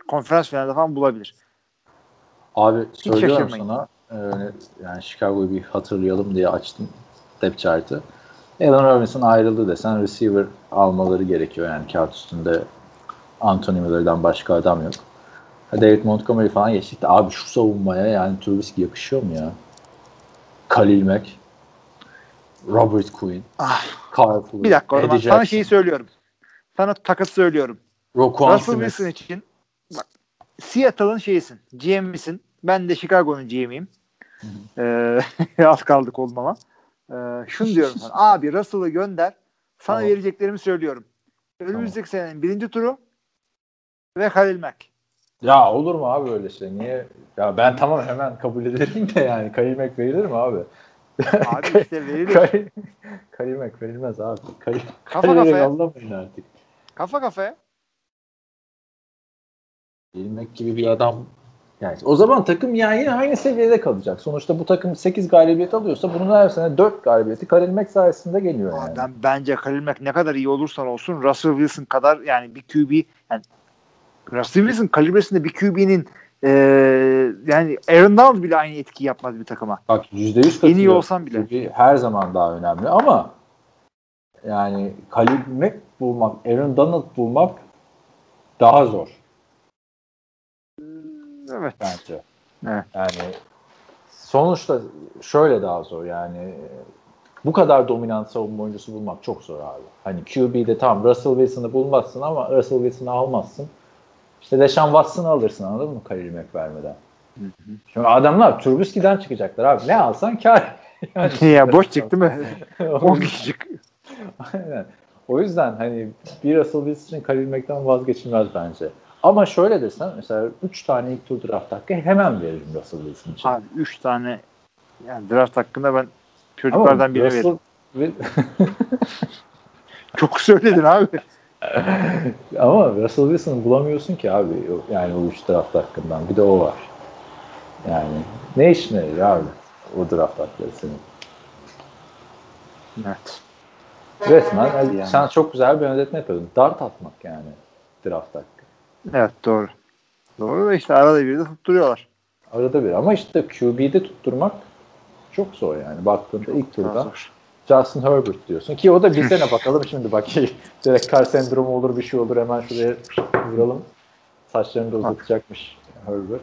konferans finalde falan bulabilir. Abi söylüyorum şaşırmayın. sana e, yani Chicago'yu bir hatırlayalım diye açtım depth chart'ı. Allen Robinson ayrıldı desen receiver almaları gerekiyor yani kağıt üstünde Anthony Miller'dan başka adam yok. David Montgomery falan geçtik de abi şu savunmaya yani Trubisky yakışıyor mu ya? Khalil Mack, Robert Quinn, Ah, Kyle Fuller, bir dakika Eddie sana Jackson, şeyi söylüyorum. Sana takası söylüyorum. Roquan Russell. Wilson için bak, Seattle'ın şeyisin. GM'isin. Ben de Chicago'nun GM'iyim. Ee, az kaldık olmama. Ee, şunu diyorum sana. Abi Russell'ı gönder. Sana Tamam. vereceklerimi söylüyorum. Önümüzdeki senenin birinci turu ve Halil Mack. Ya olur mu abi öyle şey? Niye? Ya ben tamam hemen kabul ederim de yani kayırmak verilir mi abi? Abi işte verilir. Kay, kayırmak verilmez abi. Kay, Kafa kayırmak kafaya. yollamayın artık. Kafa kafaya. Verilmek gibi bir adam yani o zaman takım yani yine aynı seviyede kalacak. Sonuçta bu takım 8 galibiyet alıyorsa bunun her sene 4 galibiyeti Karilmek sayesinde geliyor yani. Ben, bence Halil Mack ne kadar iyi olursan olsun Russell Wilson kadar yani bir QB yani Russell Wilson kalibresinde bir QB'nin e, yani Aaron Donald bile aynı etki yapmaz bir takıma. Bak %100 katılıyorum. En iyi olsan bile. Çünkü her zaman daha önemli ama yani Karilmek bulmak, Aaron Donald bulmak daha zor Evet. bence. Evet. Yani sonuçta şöyle daha zor yani bu kadar dominant savunma oyuncusu bulmak çok zor abi. Hani QB'de tam Russell Wilson'ı bulmazsın ama Russell Wilson'ı almazsın. İşte Deshaun Watson'ı alırsın anladın mı Khalil Mack vermeden. Şimdi adamlar Trubisky'den çıkacaklar abi. Ne alsan kar. Yani ya boş çıktı mı? O 10 yüzden- kişi. Aynen. O yüzden hani bir Russell Wilson için Khalil Mack'ten vazgeçilmez bence. Ama şöyle desen mesela 3 tane ilk tur draft hakkı hemen veririm Russell Wilson için. Abi 3 tane yani draft hakkında ben çocuklardan birine veririm. Will- Çok söyledin abi. Ama Russell Wilson'ı bulamıyorsun ki abi. Yani o 3 draft hakkından. Bir de o var. Yani ne işine yarıyor abi o draft hakları senin? Evet. Resmen yani sen çok güzel bir benzetme yapıyordun. Dart atmak yani draft hakkı. Evet doğru. Doğru da işte arada bir de tutturuyorlar. Arada bir ama işte QB'de tutturmak çok zor yani. Baktığında ilk Daha turda. Justin Herbert diyorsun. Ki o da bir sene bakalım şimdi bak. Direkt kar sendromu olur bir şey olur hemen şuraya vuralım. Saçlarını da uzatacakmış Herbert.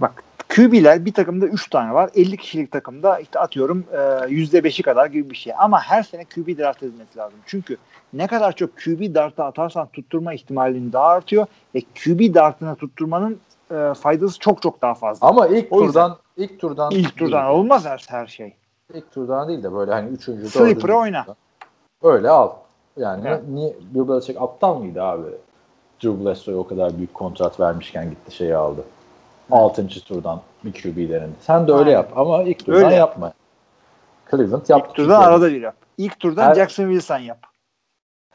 Bak QB'ler bir takımda 3 tane var. 50 kişilik takımda işte atıyorum e, %5'i kadar gibi bir şey. Ama her sene QB draft edilmesi lazım. Çünkü ne kadar çok QB dartı atarsan tutturma ihtimalin daha artıyor ve QB dartına tutturmanın e, faydası çok çok daha fazla. Ama ilk O yüzden- turdan ilk turdan İlk turdan değil. olmaz her, her şey. İlk turdan değil de böyle hani üçüncü, Sleeper'ı dördüncü oyna. Öyle al. Yani Evet. niye Bill Belichick aptal mıydı abi? Drew Bledsoe'ya o kadar büyük kontrat vermişken gitti şeyi aldı. Altıncı turdan bir QB denedi. Sen de öyle Aynen. yap ama ilk turdan Öyle yap. yapma. Cleveland yaptı. İlk turdan arada bir yap. İlk turdan Her- Jackson Wilson yap.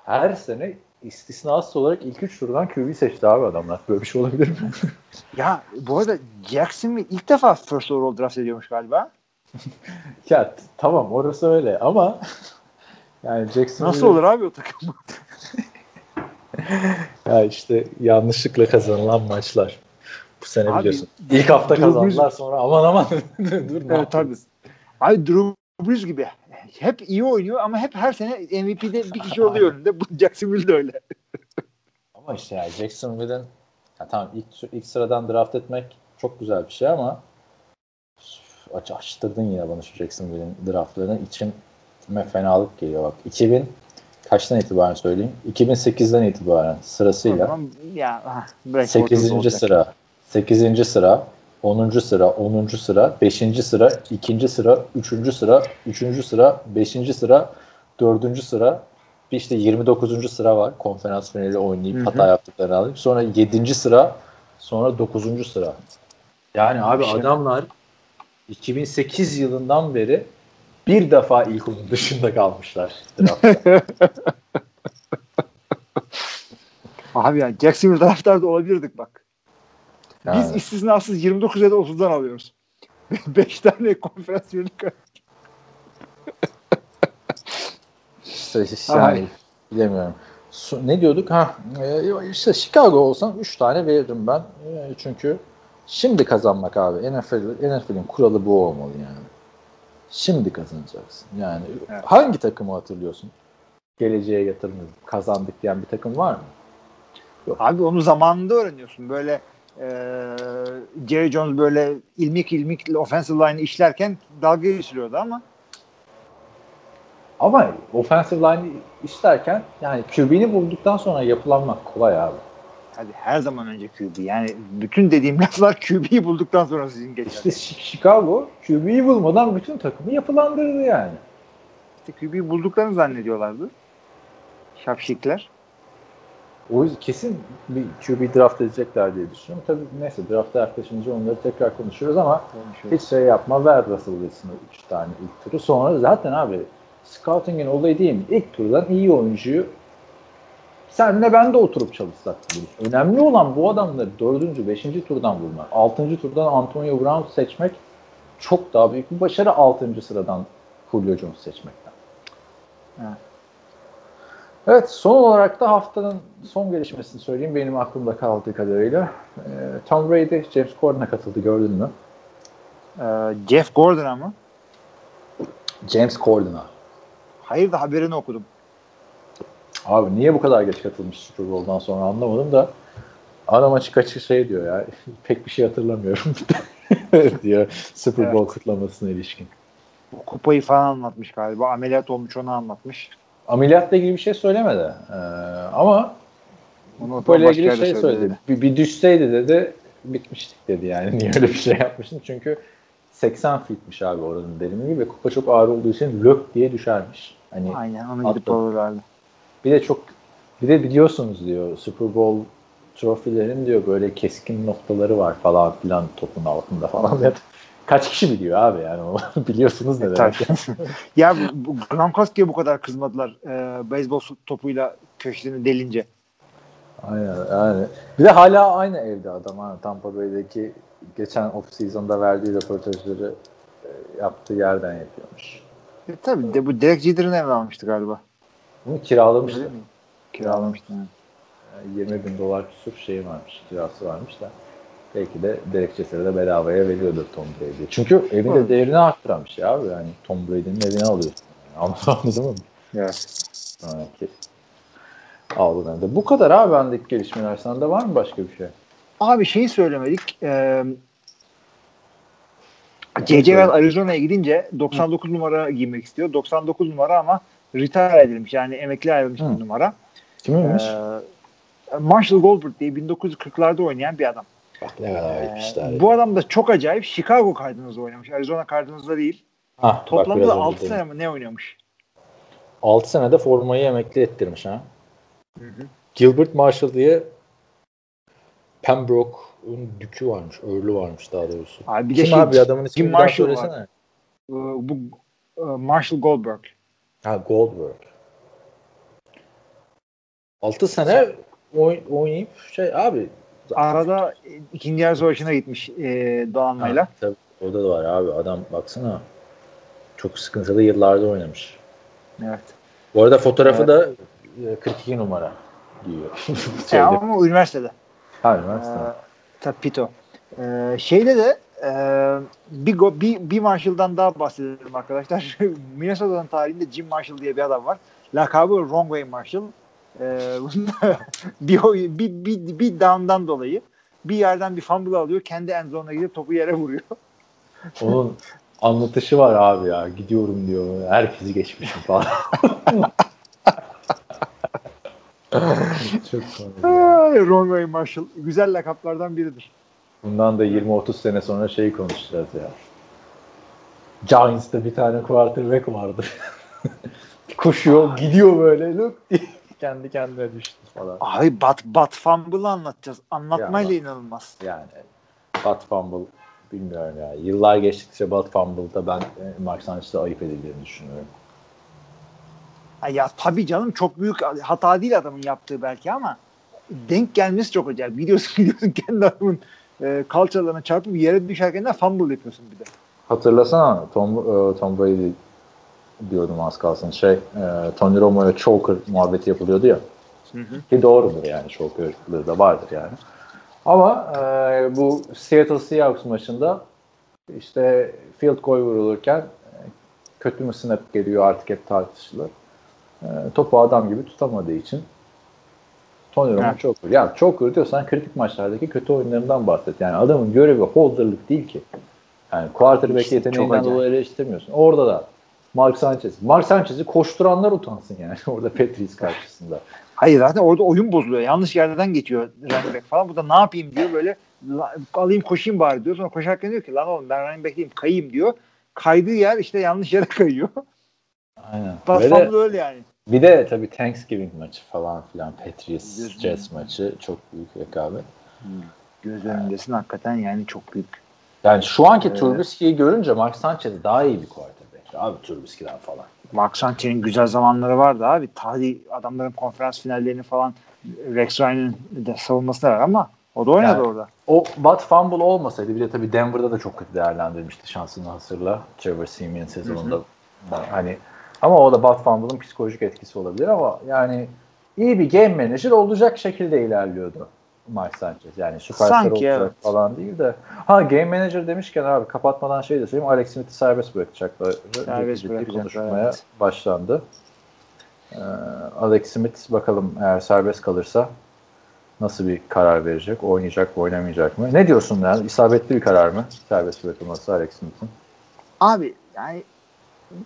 Her sene istisnasız olarak ilk üç turdan QB seçti abi adamlar. Böyle bir şey olabilir mi? Ya bu arada Jackson ilk defa first overall draft ediyormuş galiba. ya tamam orası öyle ama yani Jackson Nasıl olur abi o takım? Ya işte yanlışlıkla kazanılan maçlar. Bu sene Abi, biliyorsun. İlk hafta Drew kazandılar sonra aman aman dur ne Evet tabii. Ay Drew Brees gibi. Hep iyi oynuyor ama hep her sene MVP'de bir kişi oluyor önünde. Bu Jacksonville de öyle. Ama işte ya Jacksonville'in ya tamam ilk, ilk sıradan draft etmek çok güzel bir şey ama aç, açtırdın yine bana şu Jacksonville'in draftlarını için fenalık geliyor bak. 2000 kaçtan itibaren söyleyeyim? 2008'den itibaren sırasıyla Tamam, ya ah, break 8. olacak. sıra, 8. sıra, 10. sıra, 10. sıra, 5. sıra, 2. sıra, 3. sıra, 3. sıra, 5. sıra, 4. sıra, bir işte 29. sıra var. Konferans finali oynayıp Hı hı. hata yaptıklarını alayım. Sonra 7. sıra, sonra 9. sıra. Yani abi Bir şey- adamlar 2008 yılından beri bir defa ilk onun dışında kalmışlar. Abi ya Jacksonville taraftarda olabilirdik bak. Biz Yani. istisnasız 29 ya da 30'dan alıyoruz. 5 tane konferans kay- İşte, işte Ay. yani bilemiyorum. Ne diyorduk? Ha e, işte Chicago olsam 3 tane veririm ben. E, Çünkü şimdi kazanmak abi. NFL NFL'in kuralı bu olmalı yani. Şimdi kazanacaksın. Yani Evet. hangi takımı hatırlıyorsun? Geleceğe yatırım kazandık diyen bir takım var mı? Abi onu zamanında öğreniyorsun. Böyle e, Jerry Jones böyle ilmik ilmik offensive line işlerken dalga geçiliyordu ama Ama offensive line işlerken yani QB'ni bulduktan sonra yapılanmak kolay abi. Hadi her zaman önce QB. Yani bütün dediğim laflar QB'yi bulduktan sonra sizin geçer. İşte Chicago QB'yi bulmadan bütün takımı yapılandırdı yani. İşte QB'yi bulduklarını zannediyorlardı. Şapşikler. O yüzden kesin bir QB draft edecekler diye düşünüyorum. Tabii neyse drafta yaklaşınca onları tekrar konuşuyoruz ama hiç şey yapma ver Russell Wilson'a 3 tane ilk turu. Sonra zaten abi scouting'in olayı değil mi? İlk turdan iyi oyuncuyu senle ben de oturup çalışsak buluruz. Önemli olan bu adamları 4. 5. turdan bulmak. 6. turdan Antonio Brown seçmek çok daha büyük bir başarı 6. sıradan Julio Jones seçmekten. Evet. Evet son olarak da haftanın son gelişmesini söyleyeyim benim aklımda kaldığı kadarıyla. Ee, Tom Brady James Corden'a katıldı gördün mü? Ee, Jeff Gordon'a mı? James Corden'a. Hayır da haberini okudum. Abi niye bu kadar geç katılmış Super Bowl'dan sonra anlamadım da adam açık açık şey diyor ya pek bir şey hatırlamıyorum diyor Super Bowl Evet. kutlamasına ilişkin. O kupayı falan anlatmış galiba. Ameliyat olmuş onu anlatmış. Ameliyatla ilgili bir şey söylemedi. Ee, ama başka ilgili şey söyledi. söyledi. Bir, bir düşseydi dedi bitmiştik dedi yani. Niye öyle bir şey yapmıştın? Çünkü 80 fitmiş abi oranın derinliği ve kupa çok ağır olduğu için lök diye düşermiş. Hani Aynen onu gidip alırlardı. Bir de çok bir de biliyorsunuz diyor Super Bowl trofilerin diyor böyle keskin noktaları var falan filan topun altında falan. Ya, Kaç kişi biliyor abi yani biliyorsunuz ne E, demek. ya Gronkowski'ye bu kadar kızmadılar e, beyzbol topuyla köşesini delince. Aynen yani. Bir de hala aynı evde adam ha Tampa Bay'deki geçen off season'da verdiği röportajları e, yaptığı yerden yapıyormuş. E, tabii de bu Derek Jeter'ın evini almıştı galiba. Bunu kiralamıştı. Kiralamıştı. Yani 20 bin dolar küsur şey varmış, kirası varmış da belki de Derek Jeter'e de bedavaya veriyordur Tom Brady. Çünkü evin de Evet. değerini arttıramış ya abi. Yani Tom Brady'nin evini alıyorsun. Yani. Anladın mı? Evet. Sonraki aldığında da. Bu kadar abi bendeki gelişmeler. Sende var mı başka bir şey? Abi şeyi söylemedik. E, C.C. Watt Arizona'ya gidince 99 numara giymek istiyor. 99 numara ama retire edilmiş. Yani emekli ayrılmış Hı. bir numara. Kimmiş? Ee, Marshall Goldberg diye 1940'larda oynayan bir adam. Bak ne kadar Ee, bu adam da çok acayip. Chicago Cardinals'da oynamış. Arizona Cardinals'da değil. Hah, Toplamda da önce 6 dedim. sene mi ne oynamış? 6 senede formayı emekli ettirmiş ha. Hı hı. Gilbert Marshall diye Pembroke'un dükü varmış. Örlü varmış daha doğrusu. Abi bir Kim şey, abi adamın ismini daha Marshall var. söylesene. Ee, bu e, Marshall Goldberg. Ha Goldberg. 6 sene oy- oynayıp şey abi Arada e, ikinci yarı savaşına gitmiş e, donanmayla. Ha, tabii, o da var abi. Adam baksana çok sıkıntılı yıllarda oynamış. Evet. Bu arada fotoğrafı Evet. da e, 42 numara giyiyor. E, ama üniversitede. Ha, Ee, üniversite. tabii Pito. Ee, şeyde de e, bir, go, bir, bir Marshall'dan daha bahsedelim arkadaşlar. Minnesota'nın tarihinde Jim Marshall diye bir adam var. Lakabı Wrong Way Marshall. Ee, bunda bir, bir, bir, bir down'dan dolayı bir yerden bir fumble alıyor. Kendi end zone'una gidip topu yere vuruyor. Onun anlatışı var abi ya. Gidiyorum diyor. Herkesi geçmişim falan. çok komik ya. Ay, Wrong Way Marshall. Güzel lakaplardan biridir. Bundan da 20-30 sene sonra şey konuşacağız ya. Giants'ta bir tane quarterback vardı. Koşuyor, gidiyor böyle look diye kendi kendine düştü falan. Abi Bat, Bat Fumble'ı anlatacağız. Anlatmayla Ya, inanılmaz. Yani Bud Fumble bilmiyorum ya. Yıllar geçtikçe Bud Fumble'da ben e, Mark Sanchez'de ayıp edildiğini düşünüyorum. Ya tabii canım çok büyük hata değil adamın yaptığı belki ama denk gelmesi çok acayip. Gidiyorsun gidiyorsun kendi adamın e, kalçalarına çarpıp yere düşerken de fumble yapıyorsun bir de. Hatırlasana Tom, e, Tom Brady diyordum az kalsın. Şey, e, Tony Romo'ya choker muhabbeti yapılıyordu ya. Ki doğrudur yani chokerlığı da vardır yani. Ama e, bu Seattle Seahawks maçında işte field goal vurulurken e, kötü mü snap geliyor artık hep tartışılır. E, topu adam gibi tutamadığı için Tony Romo Evet. choker. Ya choker diyorsan kritik maçlardaki kötü oyunlarından bahset. Yani adamın görevi holderlık değil ki. Yani quarterback çok yeteneğinden dolayı eleştirmiyorsun. Orada da Mark Sanchez. Mark Sanchez'i koşturanlar utansın yani orada Patriots karşısında. Hayır zaten orada oyun bozuluyor. Yanlış yerden geçiyor running back falan. Bu da ne yapayım diyor böyle la- alayım koşayım bari diyor. Sonra koşarken diyor ki lan oğlum ben running back değilim kayayım diyor. Kaydığı yer işte yanlış yere kayıyor. Aynen. De, öyle yani. bir de tabii Thanksgiving maçı falan filan Patriots. Jets maçı çok büyük rekabet. Göz önündesin hakikaten yani çok büyük. Yani şu anki Evet. Trubisky'yi görünce Mark Sanchez daha iyi bir quarterback. Abi Trubisky'den falan. Mark Sanchez'in güzel zamanları vardı abi. Tadi adamların konferans finallerini falan Rex Ryan'ın savunmasına var ama o da oynadı Yani- orada. O Bud Fumble olmasaydı bir de tabii Denver'da da çok kötü değerlendirmişti şansını hasırla. Trevor Simeon sezonunda. Hani ama o da Bud Fumble'ın psikolojik etkisi olabilir ama yani iyi bir game manager olacak şekilde ilerliyordu Mark Sanchez. Yani süperstar Sanki, olacak evet. falan değil de. Ha game manager demişken abi kapatmadan şey de söyleyeyim. Alex Smith'i serbest bırakacaklar. Serbest Ciddi bırakacaklar, konuşmaya evet. başlandı. Ee, Alex Smith bakalım eğer serbest kalırsa nasıl bir karar verecek? Oynayacak mı, oynamayacak mı? Ne diyorsun yani? İsabetli bir karar mı? Serbest bırakılması Alex Smith'in. Abi yani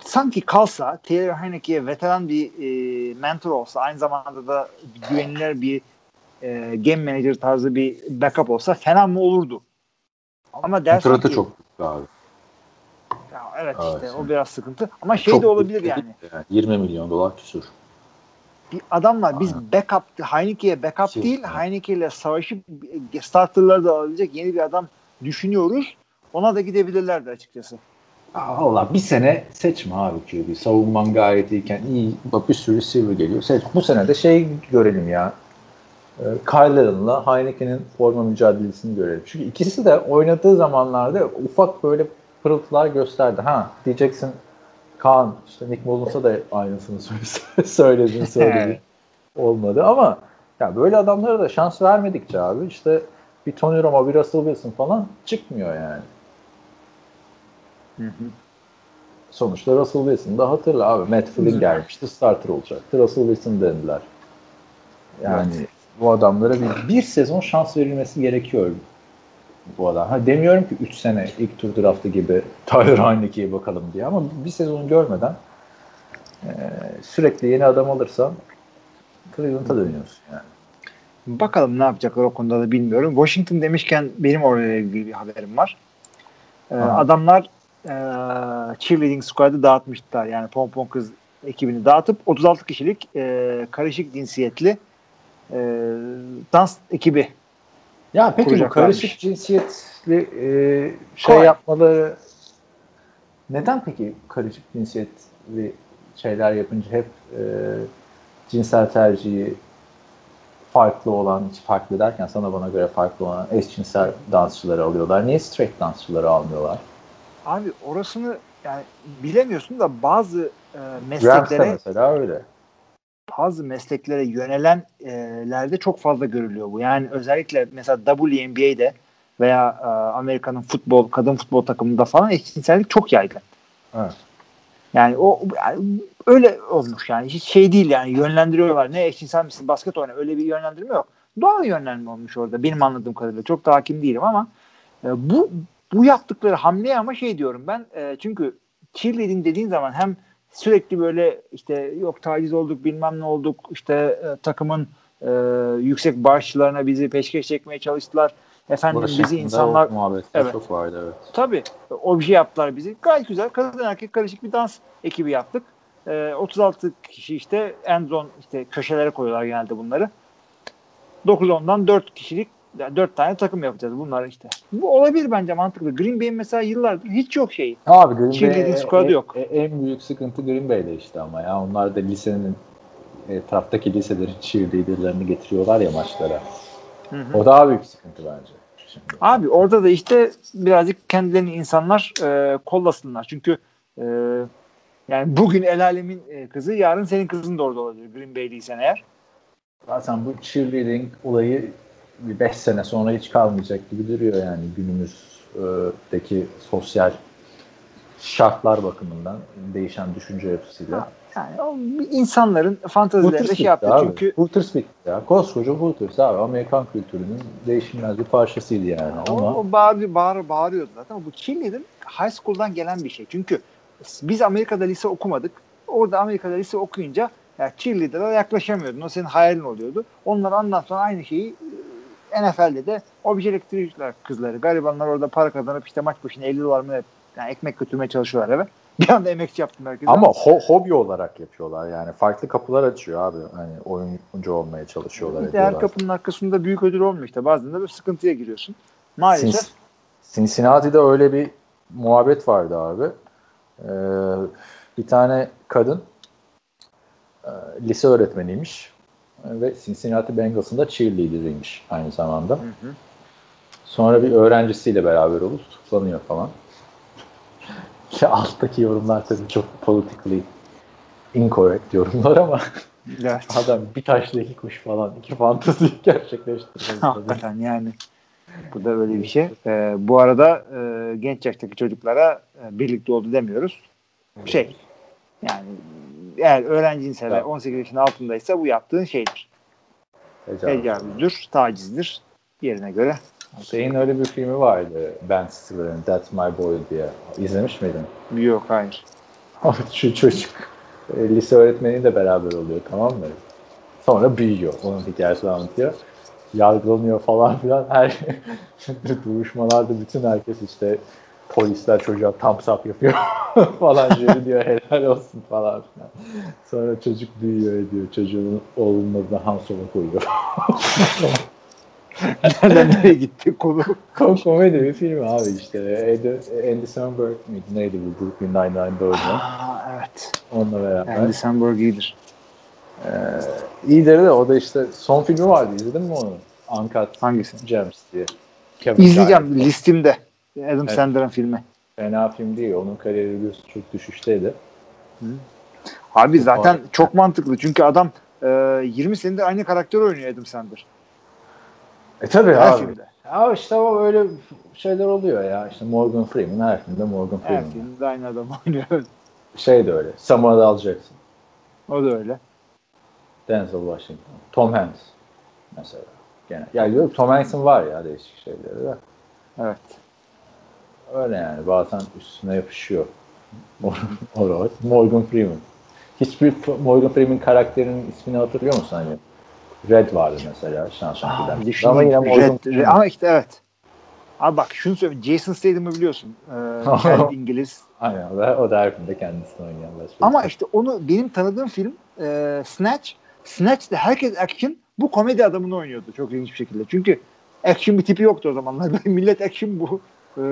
sanki kalsa Taylor Heineke'ye veteran bir e, mentor olsa aynı zamanda da güvenilir bir e, game manager tarzı bir backup olsa fena mı olurdu? Ama dersen Kontratı ki, çok abi. Ya evet Evet. işte o biraz sıkıntı. Ama şey Çok de olabilir yani. değil 20 milyon dolar küsur. Bir adamlar biz backup Heineke'ye backup Şey, değil evet. Heineke ile savaşıp starterları da alabilecek yeni bir adam düşünüyoruz. Ona da gidebilirlerdi açıkçası. Allah bir sene seçme abi QB. Savunman gayet iyiken iyi. Bak bir sürü receiver geliyor. Seç. Bu sene de şey görelim ya. Ee, Kyle Allen'la Heineken'in forma mücadelesini görelim. Çünkü ikisi de oynadığı zamanlarda ufak böyle pırıltılar gösterdi. Ha diyeceksin Kaan işte Nick Mullins'a da aynısını söyle- söyledin söyledin. Olmadı ama ya böyle adamlara da şans vermedikçe abi işte bir Tony Romo, bir Russell Wilson falan çıkmıyor yani. Sonuçta Russell Wilson da hatırla abi. Matt Flynn gelmişti. Starter olacaktı. Russell Wilson dendiler. Yani bu adamlara bir, bir sezon şans verilmesi gerekiyor bu adam. Ha demiyorum ki 3 sene ilk tur draftı gibi Tyler Heineke'ye bakalım diye ama bir sezon görmeden e, sürekli yeni adam alırsan Cleveland'a dönüyorsun yani. Bakalım ne yapacaklar o konuda da bilmiyorum. Washington demişken benim oraya ilgili bir haberim var. Ee, Aha. adamlar e, cheerleading squad'ı dağıtmışlar. Yani pompon kız ekibini dağıtıp 36 kişilik e, karışık cinsiyetli e, dans ekibi Ya peki bu karışık cinsiyetli e, şey Kolay. yapmaları neden peki karışık cinsiyetli şeyler yapınca hep e, cinsel tercihi farklı olan, farklı derken sana bana göre farklı olan eşcinsel dansçıları alıyorlar. Niye straight dansçıları almıyorlar? Abi orasını yani bilemiyorsun da bazı e, mesleklere mesela öyle. Bazı mesleklere yönelenlerde çok fazla görülüyor bu. Yani özellikle mesela WNBA'de veya e, Amerika'nın futbol, kadın futbol takımında falan eşcinsellik çok yaygın. Evet. Yani o yani öyle olmuş yani hiç şey değil yani yönlendiriyorlar. Ne eşcinsel misin basket oyna öyle bir yönlendirme yok. Doğal yönlendirme olmuş orada benim anladığım kadarıyla. Çok da hakim değilim ama e, bu bu yaptıkları hamleye ama şey diyorum ben e, çünkü cheerleading dediğin zaman hem sürekli böyle işte yok taciz olduk bilmem ne olduk işte e, takımın e, yüksek bağışçılarına bizi peşkeş çekmeye çalıştılar. Efendim bizi Washington'da insanlar Evet. çok vardı evet. Tabii. Obje yaptılar bizi. Gayet güzel. Kadın erkek karışık bir dans ekibi yaptık. Ee, 36 kişi işte endzone işte köşelere koyuyorlar genelde bunları. 9-10'dan 4 kişilik 4 tane takım yapacağız bunlar işte. Bu olabilir bence mantıklı. Green Bay'in mesela yıllardır hiç yok şeyi. Abi Green Cheerleading Bay- squad'ı e- yok. e- en büyük sıkıntı Green Bay'de işte ama ya onlar da lisenin etraftaki liselerin cheerleaderlarını getiriyorlar ya maçlara. O daha büyük sıkıntı bence. Şimdi. Abi orada da işte birazcık kendilerini insanlar e, kollasınlar. Çünkü e, yani bugün el alemin e, kızı yarın senin kızın da orada olabilir. Green Bay'liysen eğer. Zaten bu cheerleading olayı bir 5 sene sonra hiç kalmayacak gibi duruyor yani günümüzdeki sosyal şartlar bakımından değişen düşünce yapısıyla. Yani o insanların fantazilerinde şey yaptı. abi. Çünkü Hooters bitti ya. Koskoca Hooters abi. Amerikan kültürünün değişilmez bir parçasıydı yani. o, Ama o bağır, bağır, bağırıyordu zaten. Bu cheerleading high school'dan gelen bir şey. Çünkü biz Amerika'da lise okumadık. Orada Amerika'da lise okuyunca ya cheerleader'a yaklaşamıyordun. O senin hayalin oluyordu. Onlar ondan sonra aynı şeyi e, NFL'de de objektörler kızları. Garibanlar orada para kazanıp işte maç başına 50 dolar mı yani ekmek götürmeye çalışıyorlar eve. Bir anda emekçi yaptım herkese. Ama ho- hobi olarak yapıyorlar yani. Farklı kapılar açıyor abi. Hani oyuncu olmaya çalışıyorlar. bir de her kapının arkasında büyük ödül olmuyor işte. Bazen de bir sıkıntıya giriyorsun. Maalesef. Cin- Cincinnati'de öyle bir muhabbet vardı abi. Ee, bir tane kadın e, lise öğretmeniymiş ve Cincinnati Bengals'ın da cheerleader'ıymış aynı zamanda. Hı hı. Sonra bir öğrencisiyle beraber olup tutuklanıyor falan. Ya alttaki yorumlar tabii çok politically incorrect yorumlar ama Evet. adam bir taşla iki kuş falan iki fantezi gerçekleştirmek Hakikaten yani. Bu da öyle bir şey. Ee, bu arada e, genç yaştaki çocuklara e, birlikte oldu demiyoruz. Şey yani eğer öğrenciyse ve Evet. 18 yaşın altındaysa bu yaptığın şeydir. Tecavüzdür, tacizdir yerine göre. Şeyin öyle bir filmi vardı Ben Stiller'ın That's My Boy diye. İzlemiş miydin? Yok hayır. Şu çocuk e, lise öğretmeniyle beraber oluyor tamam mı? Sonra büyüyor. Onun hikayesini anlatıyor. Yargılanıyor falan filan. Her duruşmalarda bütün herkes işte polisler çocuğa tam sap yapıyor falan jüri diyor helal olsun falan filan. Sonra çocuk büyüyor ediyor. Çocuğun oğlunun adına Han Solo koyuyor. Nereden nereye gitti konu? Kom komedi bir film abi işte. Andy, Samberg miydi? Neydi bu Brooklyn Nine-Nine'da oynayan? Evet. Onunla beraber. Andy Samberg iyidir. Ee, iyidir de o da işte son filmi vardı. İzledin mi onu? Uncut Hangisi? Gems diye. Kevin İzleyeceğim listimde. Adam Evet. Sandler'ın filmi. Fena film değil. Onun kariyeri biliyorsun çok düşüşteydi. Abi zaten çok mantıklı. Çünkü adam e, 20 senedir aynı karakter oynuyor Adam Sandler. E tabii Her abi. filmde. Ya işte o öyle şeyler oluyor ya. İşte Morgan Freeman her filmde Morgan Her Freeman. filmde aynı adam oynuyor. Şey de öyle. Samuel L. Jackson. o da öyle. Denzel Washington. Tom Hanks mesela. Gene. Ya yok Tom Hanks'in var ya değişik şeyleri de. Evet. Öyle yani bazen üstüne yapışıyor. o rol. Morgan Freeman. Hiçbir Morgan Freeman karakterinin ismini hatırlıyor musun hani? Red vardı mesela şanson Aa, filan. bir de şimdi Ama yine Morgan Red- ama işte evet. Abi bak şunu söyleyeyim. Jason Statham'ı biliyorsun. Ee, kendi İngiliz. Aynen o da, her filmde kendisini oynayan. Ama işte onu benim tanıdığım film e, Snatch. Snatch'te herkes action bu komedi adamını oynuyordu çok ilginç bir şekilde. Çünkü action bir tipi yoktu o zamanlar. Millet action bu. E,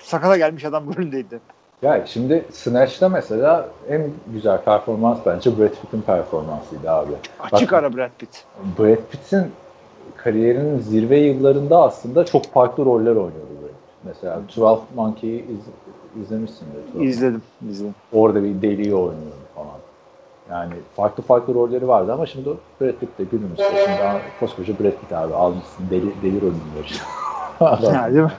sakala gelmiş adam rolündeydi. Ya şimdi Snatch'ta mesela en güzel performans bence Brad Pitt'in performansıydı abi. Açık Bak, ara Brad Pitt. Brad Pitt'in kariyerinin zirve yıllarında aslında çok farklı roller oynuyordu Brad Pitt. Mesela 12 Monkeys'i iz, izlemişsindir. 12 İzledim. izledim. Orada bir deliği oynuyordu falan. Yani farklı farklı rolleri vardı ama şimdi Brad Pitt de günümüzde şimdi daha koskoca Brad Pitt abi almışsın deli, deli rolünü Ha, değil mi?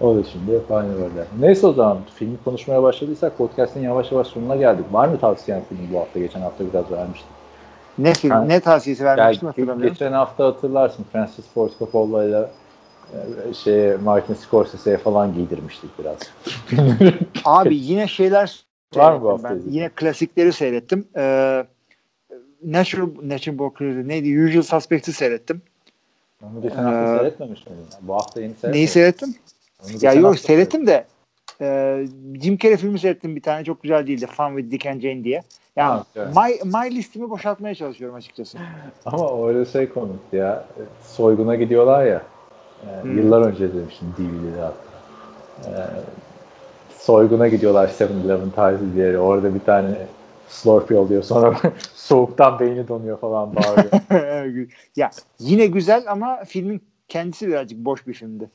o da şimdi aynı roller. Neyse o zaman filmi konuşmaya başladıysak podcast'in yavaş yavaş sonuna geldik. Var mı tavsiyen film bu hafta? Geçen hafta biraz vermiştim. Ne film, Ha. ne tavsiyesi vermiştim Yani hatırlamıyorum. geçen hafta hatırlarsın Francis Ford Coppola ile şey Martin Scorsese'ye falan giydirmiştik biraz. Abi yine şeyler Var mı bu hafta ben. Yine klasikleri seyrettim. Ee, Natural, Natural Born neydi? Usual Suspects'i seyrettim. Onu geçen hafta Ee, seyretmemiş miydin? Bu hafta yeni seyretmedim. Neyi seyrettim? Ya yok seyrettim de e, Jim Carrey filmi seyrettim bir tane çok güzel değildi. Fun with Dick and Jane diye. Yani Ha, evet. my, my listimi boşaltmaya çalışıyorum açıkçası. Ama orada şey komikti ya. Soyguna gidiyorlar ya. E, Hmm. Yıllar önce demiştim DVD'de hatta. E, soyguna gidiyorlar 7-Eleven tarzı bir yere. Orada bir tane Slurpee oluyor. Sonra soğuktan beyni donuyor falan bağırıyor. ya yine güzel ama filmin kendisi birazcık boş bir filmdi.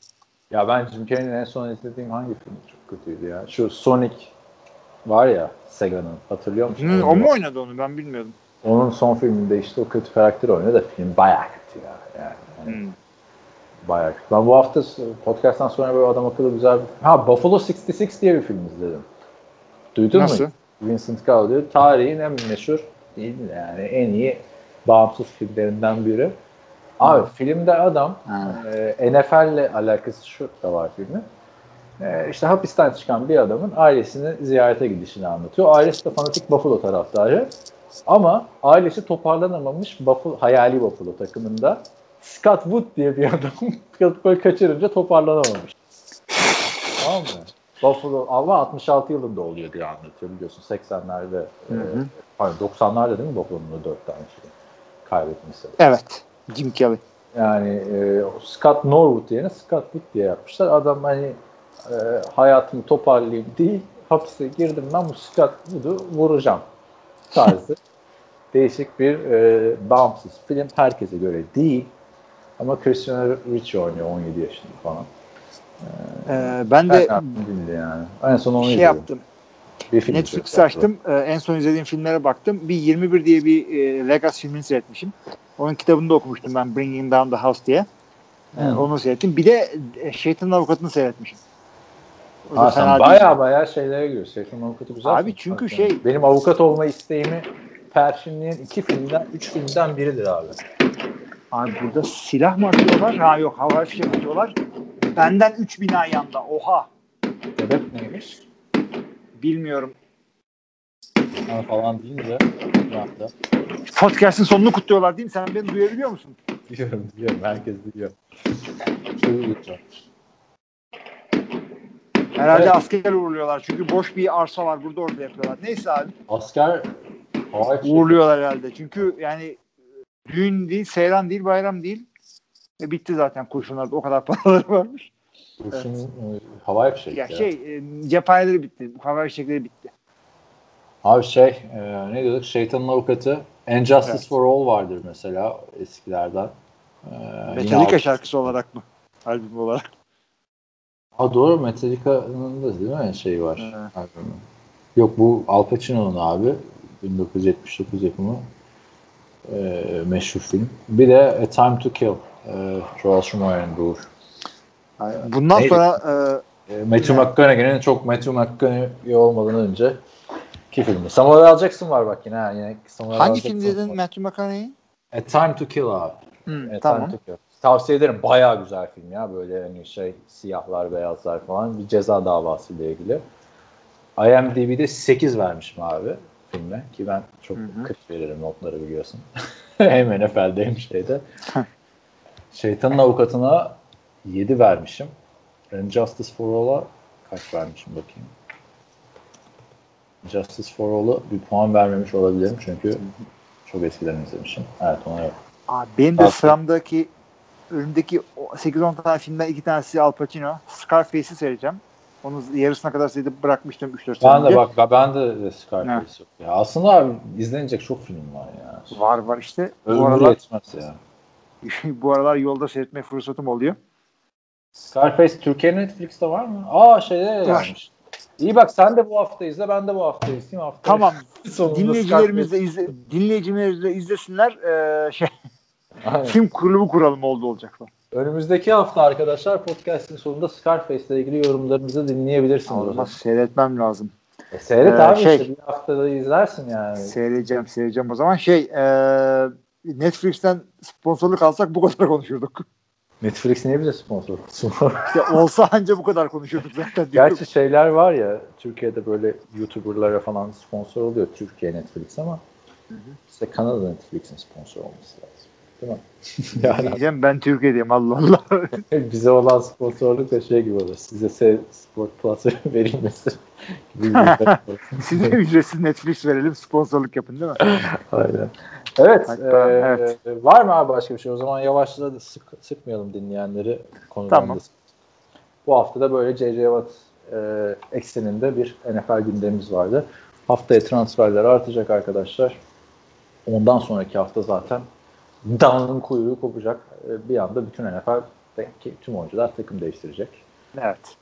ya ben Jim Carrey'nin en son izlediğim hangi film çok kötüydü ya. Şu Sonic var ya Sega'nın. Hatırlıyor musun? Hmm, o mu oynadı onu ben bilmiyordum. Onun son filminde işte o kötü karakter oynuyor da film bayağı kötü ya. Yani, yani Hmm. bayağı kötü. Ben bu hafta podcast'tan sonra böyle adam akıllı güzel bir... Ha Buffalo 66 diye bir film izledim. Duydun Nasıl? mu? Vincent Gallo tarihin en meşhur değil yani en iyi bağımsız filmlerinden biri. Abi filmde adam e, NFL ile alakası şu da var filmin. e, işte hapisten çıkan bir adamın ailesini ziyarete gidişini anlatıyor. Ailesi de fanatik Buffalo taraftarı. Ama ailesi toparlanamamış Buffalo, hayali Buffalo takımında Scott Wood diye bir adam gol kaçırınca toparlanamamış. tamam mı? Buffalo ama 66 yılında oluyor diye anlatıyor biliyorsun 80'lerde e, pardon 90'larda değil mi Buffalo'nun 4 tane şey kaybetmesi. Evet. Jim Kelly. Yani e, Scott Norwood yerine Scott Wood diye yapmışlar. Adam hani e, hayatımı toparlayayım değil hapise girdim ben bu Scott Wood'u vuracağım tarzı. Değişik bir e, bağımsız film. Herkese göre değil. Ama Christian Ricci oynuyor 17 yaşında falan. Ee, ben de yani. En son onu şey izledim. yaptım. Bir film izledim. açtım. Ee, en son izlediğim filmlere baktım. Bir 21 diye bir e, filmini seyretmişim. Onun kitabını da okumuştum ben Bringing Down the House diye. Ee, Hı. onu seyrettim. Bir de e, Şeytanın Avukatı'nı seyretmişim. O Ha, sen baya baya şeylere giriyorsun. Şeytan avukatı güzel. Abi çünkü Bak şey- yani. Benim avukat olma isteğimi perşinleyen iki filmden, üç filmden biridir abi. Abi burada silah mı atıyorlar? Ha yok hava fişek atıyorlar. Benden 3 bina yanda. Oha. Sebep neymiş? Bilmiyorum. Ha, falan deyince bir anda. Podcast'ın sonunu kutluyorlar değil mi? Sen beni duyabiliyor musun? Biliyorum, biliyorum. Herkes biliyor. Herhalde Evet. asker uğurluyorlar. Çünkü boş bir arsa var. Burada orada yapıyorlar. Neyse abi. Asker Uğurluyorlar herhalde. Çünkü yani düğün değil, seyran değil, bayram değil. Ve bitti zaten kurşunlarda. O kadar paraları varmış. kurşun, e, havai fişek Ya ya. şey, e, cephaneleri bitti. Hava fişekleri bitti. Abi şey, e, ne diyorduk? Şeytanın avukatı. And Justice Evet. for All vardır mesela eskilerden. E, yine Metallica al- şarkısı olarak mı? Albüm olarak. Ha doğru Metallica'nın da değil mi şeyi var. Evet. albümü. Yok bu Al Pacino'nun abi 1979 yapımı e, meşhur film. Bir de A Time to Kill. E, Joel Schumacher'in bu. Bundan Neydi? sonra E, Matthew McConaughey'nin çok Matthew McConaughey olmadan önce iki filmi. Samuel L. Jackson var bak yine. ha, yine Samuel hangi film dedin var. Matthew McConaughey? A Time to Kill abi. Hı, A tamam. Time to Kill. Tavsiye ederim. Bayağı güzel film ya. Böyle hani şey siyahlar, beyazlar falan. Bir ceza davası ile ilgili. IMDb'de 8 vermişim abi filme. Ki ben çok Hı hı. 40 veririm notları biliyorsun. hem NFL'de hem şeyde. Şeytanın avukatına 7 vermişim. And Justice for All'a kaç vermişim bakayım. Justice for All'a bir puan vermemiş olabilirim çünkü çok eskiden izlemişim. Evet ona yok. Abi benim de Tavsiye. sıramdaki önümdeki o 8-10 tane filmden iki tanesi Al Pacino. Scarface'i seyredeceğim. Onu yarısına kadar seyredip bırakmıştım 3-4 sene Ben de önce. bak ben de Scarface yok. Ya aslında abi izlenecek çok film var ya. Var var işte. Bu Ömür aralar, yetmez ya. bu aralar yolda seyretme fırsatım oluyor. Scarface Türkiye Netflix'te var mı? Aa şeyde de Var. İyi bak sen de bu hafta izle ben de bu hafta izleyeyim. Hafta Tamam. Dinleyicilerimiz de izle, dinleyicilerimiz de izlesinler. Ee, şey, Aynen. film kulübü kuralım oldu olacak falan. Önümüzdeki hafta arkadaşlar podcast'in sonunda Scarface ile ilgili yorumlarımızı dinleyebilirsiniz. Olmaz seyretmem lazım. E, seyret Ee, abi şey- işte bir haftada izlersin yani. Seyredeceğim seyredeceğim o zaman. Şey ee, Netflix'ten sponsorluk alsak bu kadar konuşurduk. Netflix niye bize sponsor olsun? İşte olsa anca bu kadar konuşurduk zaten. diyorum. Gerçi şeyler var ya Türkiye'de böyle YouTuber'lara falan sponsor oluyor Türkiye Netflix ama işte Kanada Netflix'in sponsor olması lazım. Değil mi? yani Diyeceğim ben Türkiye'deyim Allah Allah. bize olan sponsorluk da şey gibi olur. Size Se- Sport Plus verilmesi gibi. Size ücretsiz Netflix verelim sponsorluk yapın değil mi? Aynen. Evet, Hatta, e, evet. Var mı abi başka bir şey? O zaman yavaşla da sık, sıkmayalım dinleyenleri konudan Tamam. da. Bu hafta da böyle J.J. Watt e, ekseninde bir NFL gündemimiz vardı. Haftaya transferler artacak arkadaşlar. Ondan sonraki hafta zaten Dan'ın kuyruğu kopacak. E, bir anda bütün NFL belki tüm oyuncular takım değiştirecek. Evet.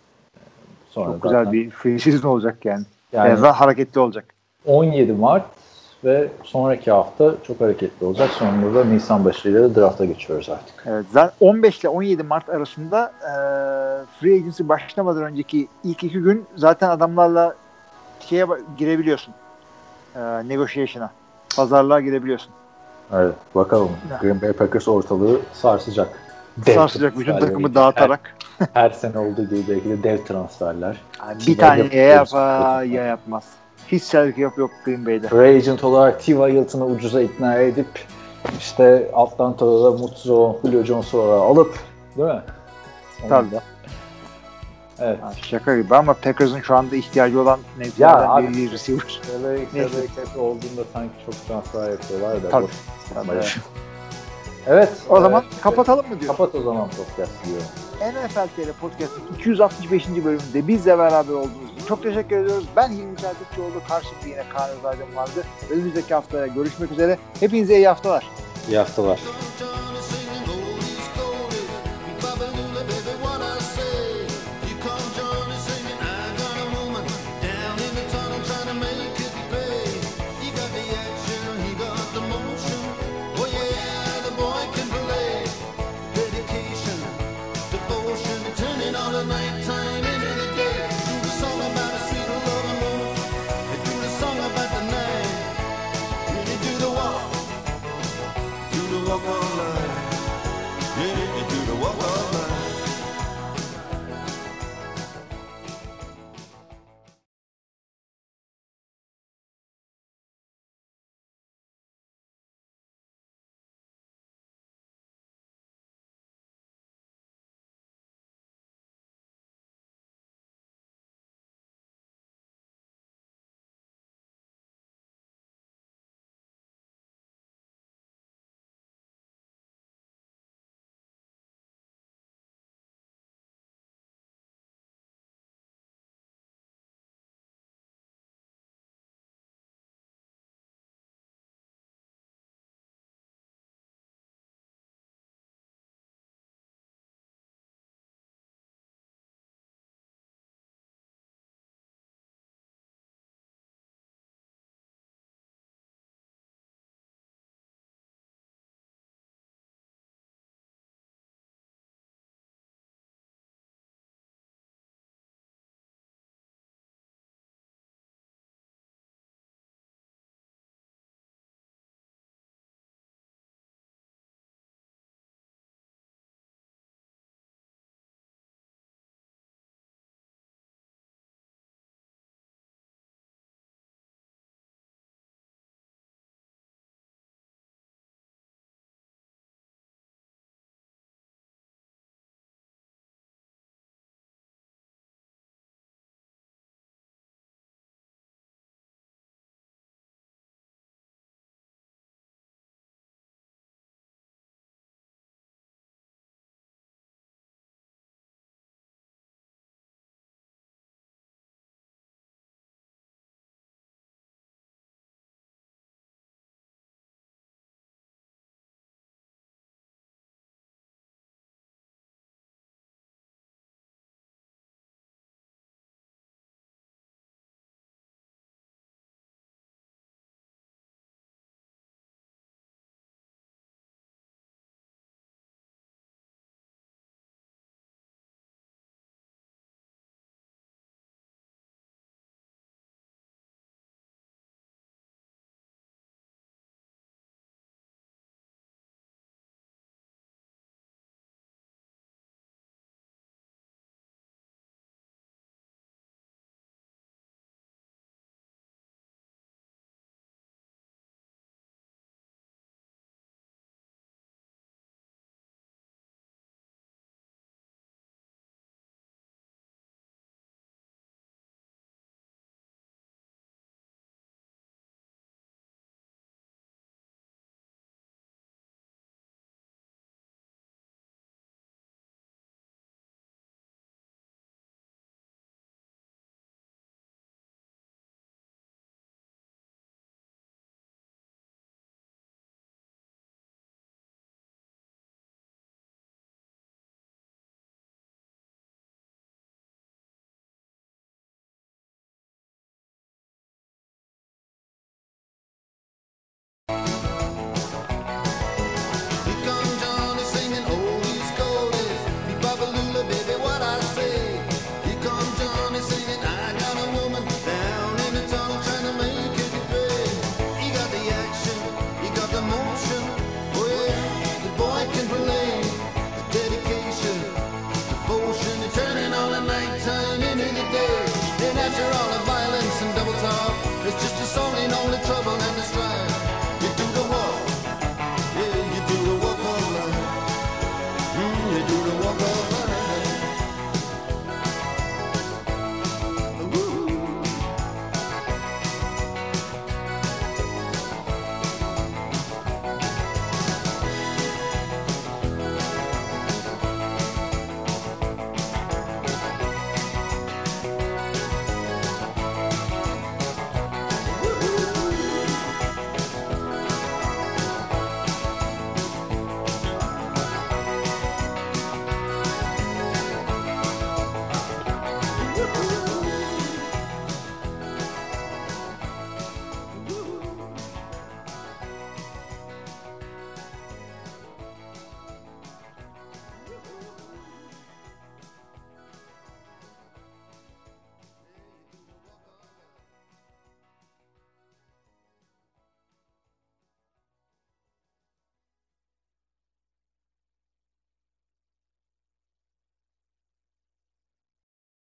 Sonra Çok güzel zaten- bir free olacak yani. yani Biraz daha hareketli olacak. 17 Mart ve sonraki hafta çok hareketli olacak. Sonra da Nisan başıyla da drafta geçiyoruz artık. Evet, zaten 15 ile 17 Mart arasında e, free agency başlamadan önceki ilk iki gün zaten adamlarla şeye girebiliyorsun. E, negotiation'a. Pazarlığa girebiliyorsun. Evet bakalım Ya. Green Bay Packers ortalığı sarsacak. Dev Sarsacak bütün takımı dağıtarak. Her sene olduğu gibi belki de dev transferler. Yani bir tane ya yapar ya yapmaz. Hiç şarkı yok yok Green Bay'de. Free agent olarak Tiva Hilton'ı ucuza ikna edip işte Atlanta'da da mutsuz olan Julio Jones'u olarak alıp değil mi? Tabii. Sonunda. Evet. Ha, şaka gibi ama Packers'ın şu anda ihtiyacı olan mevkilerden biri receiver. Neyse. felerik olduğunda sanki çok transfer yapıyorlar da. Tabii. boş. Tabii. Evet. O zaman evet. kapatalım mı diyor. Kapat o zaman podcast diyorum. NFL TR Podcast'ın 265. bölümünde bizle beraber olduğunuz için çok teşekkür ediyoruz. Ben Hilmi Çeltikçioğlu. Karşımda yine Kaan Özaydın vardı. Önümüzdeki haftaya görüşmek üzere. Hepinize iyi haftalar. İyi haftalar.